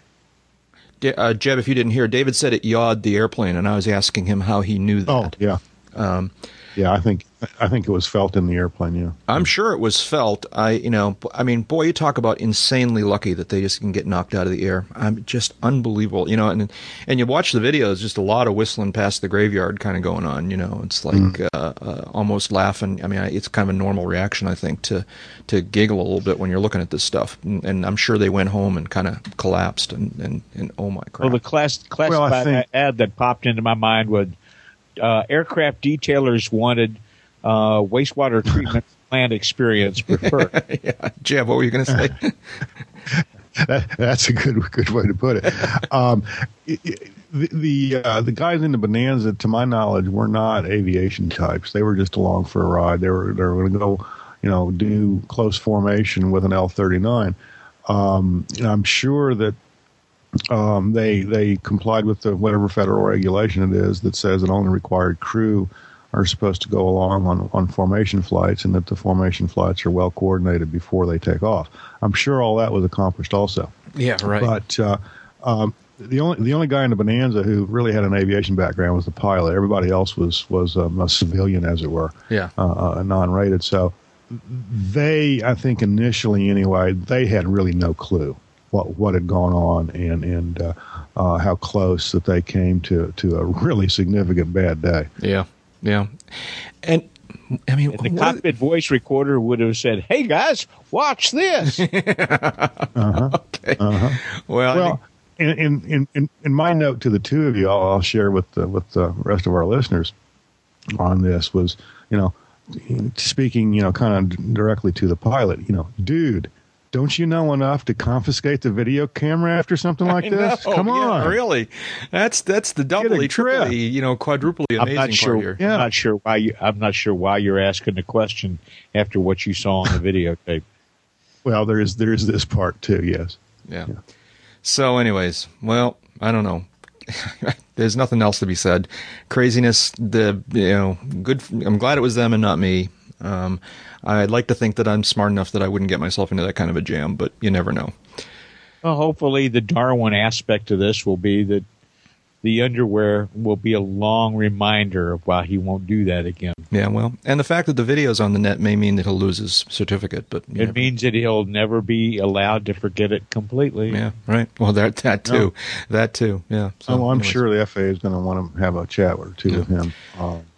S3: Da- Uh, Jeb, if you didn't hear, David said it yawed the airplane, and I was asking him how he knew that.
S5: Oh yeah,
S3: Um,
S5: yeah. I think I think it was felt in the airplane. Yeah.
S3: I'm sure it was felt. I, you know, b- I mean, boy, you talk about insanely lucky that they just can get knocked out of the air. I'm just unbelievable, you know. And and you watch the video, it's just a lot of whistling past the graveyard kind of going on. You know, it's like uh, uh, almost laughing. I mean, it's kind of a normal reaction, I think, to to giggle a little bit when you're looking at this stuff. And, and I'm sure they went home and kind of collapsed and and, and oh my crap.
S4: Well, the class classified
S5: think-
S4: ad that popped into my mind was uh, aircraft detailers wanted uh, wastewater treatment *laughs* plant experience preferred. *laughs*
S3: yeah, Jeb, what were you going to say? *laughs*
S5: That, that's a good good way to put it. Um, i- i- the the, uh, the guys in the Bonanza, to my knowledge, were not aviation types. They were just along for a ride. They were they were going to go, you know, do close formation with an L thirty nine. Um, and I'm sure that um, they they complied with the whatever federal regulation it is that says that only required crew are supposed to go along on, on formation flights and that the formation flights are well coordinated before they take off. I'm sure all that was accomplished also.
S3: yeah, right.
S5: But uh, um, the only the only guy in the Bonanza who really had an aviation background was the pilot. Everybody else was was um, a civilian, as it were,
S3: yeah.
S5: uh, uh, non-rated. So they, I think, initially anyway, they had really no clue what what had gone on and and uh, uh, how close that they came to to a really significant bad day.
S3: Yeah, yeah, and I mean,
S4: the
S3: what-
S4: cockpit voice recorder would have said, "Hey guys, watch this." *laughs* *laughs*
S3: okay. Well, I
S5: Well, in, in, in, in, in my note to the two of you, I'll, I'll share with the, with the rest of our listeners on this was, you know, speaking, you know, kind of directly to the pilot, you know, dude, don't you know enough to confiscate the video camera after something like
S3: I
S5: this?
S3: know,
S5: Come
S3: yeah,
S5: on.
S3: really. That's that's the doubly,
S5: grip.
S3: triply, you know, quadruply amazing
S4: I'm not
S3: part
S4: sure.
S3: here.
S5: Yeah.
S4: I'm not sure why you. I'm not sure why you're asking the question after what you saw on the videotape.
S5: Well, there is, there is this part too, yes.
S3: Yeah. So, anyways, well, I don't know. *laughs* There's nothing else to be said. Craziness. The you know, good. I'm glad it was them and not me. Um, I'd like to think that I'm smart enough that I wouldn't get myself into that kind of a jam, but you never know.
S4: Well, hopefully, the Darwin aspect of this will be that the underwear will be a long reminder of why he won't do that again.
S3: Yeah, well, and the fact that the video's on the net may mean that he'll lose his certificate, but
S4: It
S3: never-
S4: means that he'll never be allowed to forget it completely.
S3: yeah, right. Well, that that too, that too. Yeah. So,
S5: oh, I'm
S3: anyways.
S5: sure the FAA is going to want to have a chat or two with him. Um, but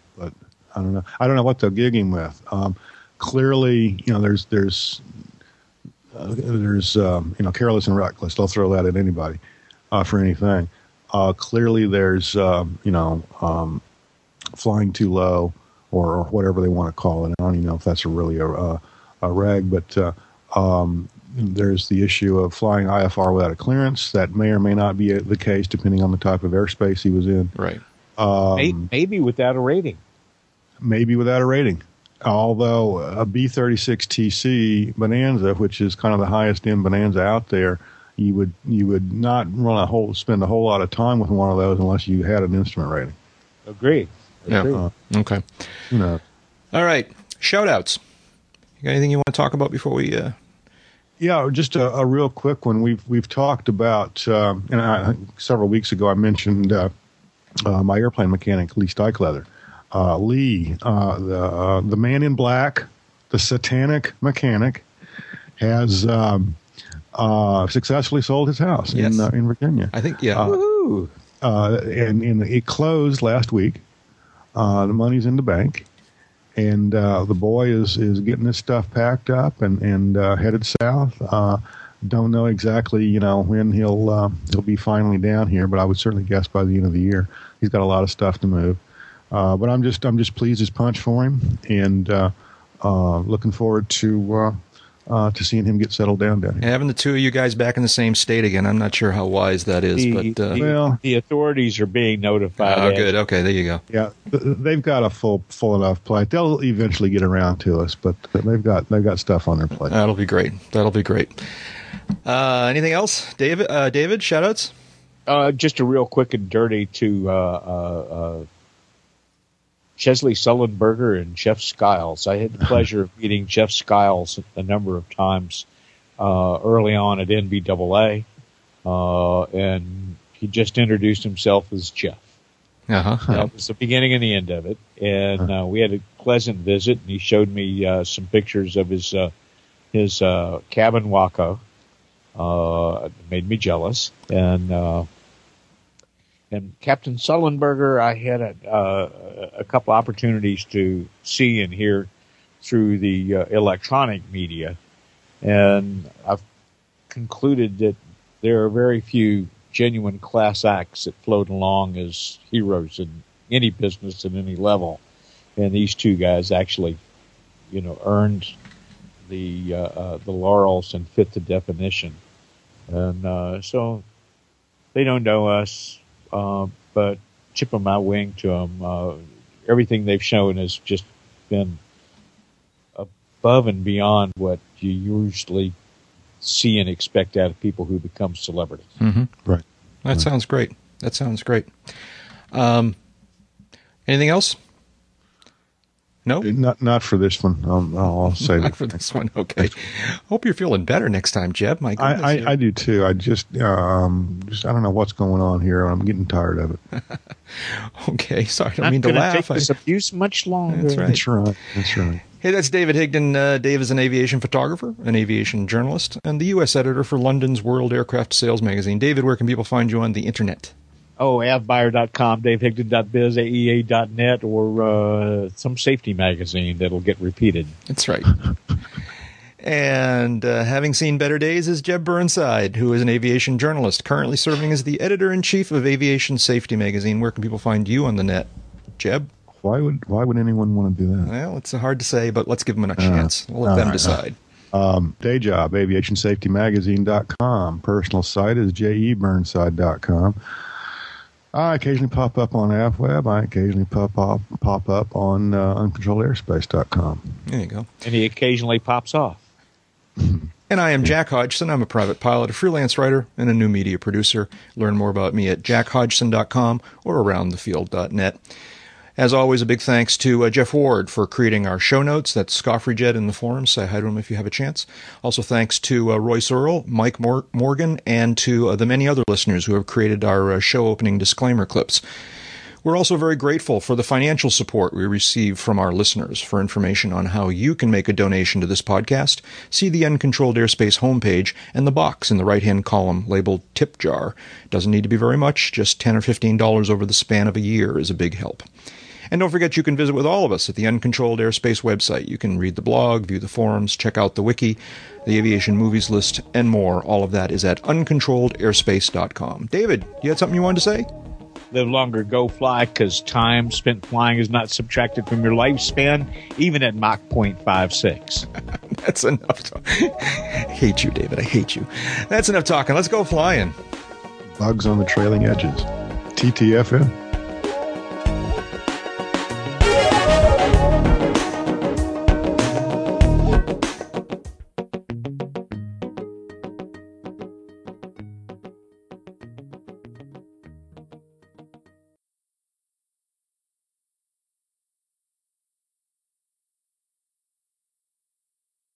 S5: I don't know. I don't know what they'll gig him with. Um, clearly, you know, there's there's uh, there's um, you know careless and reckless. They'll throw that at anybody uh, for anything. Uh, clearly, there's um, you know um, flying too low or, or whatever they want to call it. I don't even know if that's a really a, a, a reg, but uh, um, there's the issue of flying IFR without a clearance. That may or may not be the case depending on the type of airspace he was in.
S3: Right.
S4: May- Maybe without a rating.
S5: Maybe without a rating. Although a B thirty six TC Bonanza, which is kind of the highest end Bonanza out there, you would you would not run a whole spend a whole lot of time with one of those unless you had an instrument rating.
S4: Agreed.
S3: Yeah.
S4: Agreed.
S3: Okay.
S5: You know,
S3: All right. Shout outs. You got anything you want to talk about before we? Uh,
S5: Yeah, just a, a real quick one. We've we've talked about, um, and I, several weeks ago I mentioned uh, uh, my airplane mechanic, Lee Steichleather. Uh, Lee, uh, the uh, the man in black, the satanic mechanic, has um, uh, successfully sold his house
S3: Yes.
S5: in uh, in Virginia.
S3: I think yeah.
S4: Woohoo!
S5: uh, and, and it closed last week. Uh, the money's in the bank, and uh, the boy is is getting his stuff packed up and and uh, headed south. Uh, don't know exactly, you know, when he'll uh, he'll be finally down here, but I would certainly guess by the end of the year. He's got a lot of stuff to move, uh, but I'm just I'm just pleased as punch for him, and uh, uh, looking forward to uh, uh, to seeing him get settled down down here.
S3: Having the two of you guys back in the same state again, I'm not sure how wise that is,
S4: The,
S3: but uh,
S4: the,
S5: Well-
S4: the authorities are being notified.
S3: oh, good. Okay, there you go.
S5: Yeah, they've got a full full enough plate. They'll eventually get around to us, but they've got they've got stuff on their plate.
S3: That'll be great. That'll be great. Uh, anything else, David? Uh, David, shoutouts.
S4: Uh, just a real quick and dirty to uh, uh, uh, Chesley Sullenberger and Jeff Skiles. I had the *laughs* pleasure of meeting Jeff Skiles a number of times uh, early on at NBAA, uh, and he just introduced himself as Jeff.
S3: Uh huh.
S4: That was the beginning and the end of it. And uh, we had a pleasant visit, and he showed me uh, some pictures of his uh, his uh, cabin Waco. Uh, made me jealous. And uh, and Captain Sullenberger, I had a, uh, a couple opportunities to see and hear through the uh, electronic media, and I've concluded that there are very few genuine class acts that float along as heroes in any business at any level, and these two guys actually, you know, earned the uh, uh, the laurels and fit the definition, and uh, so they don't know us, but chip of my wing to them. Uh, everything they've shown has just been above and beyond what you usually see and expect out of people who become celebrities.
S3: Mm-hmm.
S5: Right.
S3: That sounds great. That sounds great. Um, anything else? No,
S5: Not not for this one. Um, I'll *laughs* save
S3: not
S5: it.
S3: for this one. Okay. Hope you're feeling better next time, Jeb. My goodness.
S5: I, I, I do too. I just um just I don't know what's going on here. I'm getting tired of it. *laughs*
S3: okay. Sorry, I don't
S4: Not
S3: mean to laugh.
S4: take
S3: I-
S4: this abuse much longer.
S3: That's right.
S5: That's right. That's right.
S3: Hey, that's David Higdon. Uh, Dave is an aviation photographer, an aviation journalist, and the U.S. editor for London's World Aircraft Sales magazine. David, where can people find you on the internet?
S4: Oh, avbuyer.com, davehigdon.biz, aea.net, or uh, some safety magazine that'll get repeated.
S3: That's right. and uh, having seen better days is Jeb Burnside, who is an aviation journalist, currently serving as the editor in chief of Aviation Safety magazine. Where can people find you on the net, Jeb?
S5: Why would why would anyone want to do that?
S3: Well, it's hard to say, but let's give them a chance. We'll let them
S5: right,
S3: decide.
S5: Um, day job, aviationsafetymagazine.com. Personal site is jeburnside.com. I occasionally pop up on AvWeb. I occasionally pop up, pop up on uh, uncontrolledairspace.com.
S3: There you go.
S4: And he occasionally pops off.
S3: And I am Jack Hodgson. I'm a private pilot, a freelance writer, and a new media producer. Learn more about me at jackhodgson.com or aroundthefield.net. As always, a big thanks to uh, Jeff Ward for creating our show notes. That's Scoffrey in the forums. Say hi to him if you have a chance. Also, thanks to uh, Royce Earl, Mike Mor- Morgan, and to uh, the many other listeners who have created our uh, show opening disclaimer clips. We're also very grateful for the financial support we receive from our listeners. For information on how you can make a donation to this podcast, see the Uncontrolled Airspace homepage and the box in the right hand column labeled Tip Jar. Doesn't need to be very much, just 10 or $15 over the span of a year is a big help. And don't forget you can visit with all of us at the Uncontrolled Airspace website. You can read the blog, view the forums, check out the wiki, the aviation movies list, and more. All of that is at uncontrolledairspace.com. David, you had something you wanted to say?
S4: Live longer, go fly, because time spent flying is not subtracted from your lifespan, even at Mach 0.56. *laughs*
S3: That's enough. To- I *laughs* hate you, David. I hate you. That's enough talking. Let's go flying.
S5: Bugs on the trailing edges. TTFN.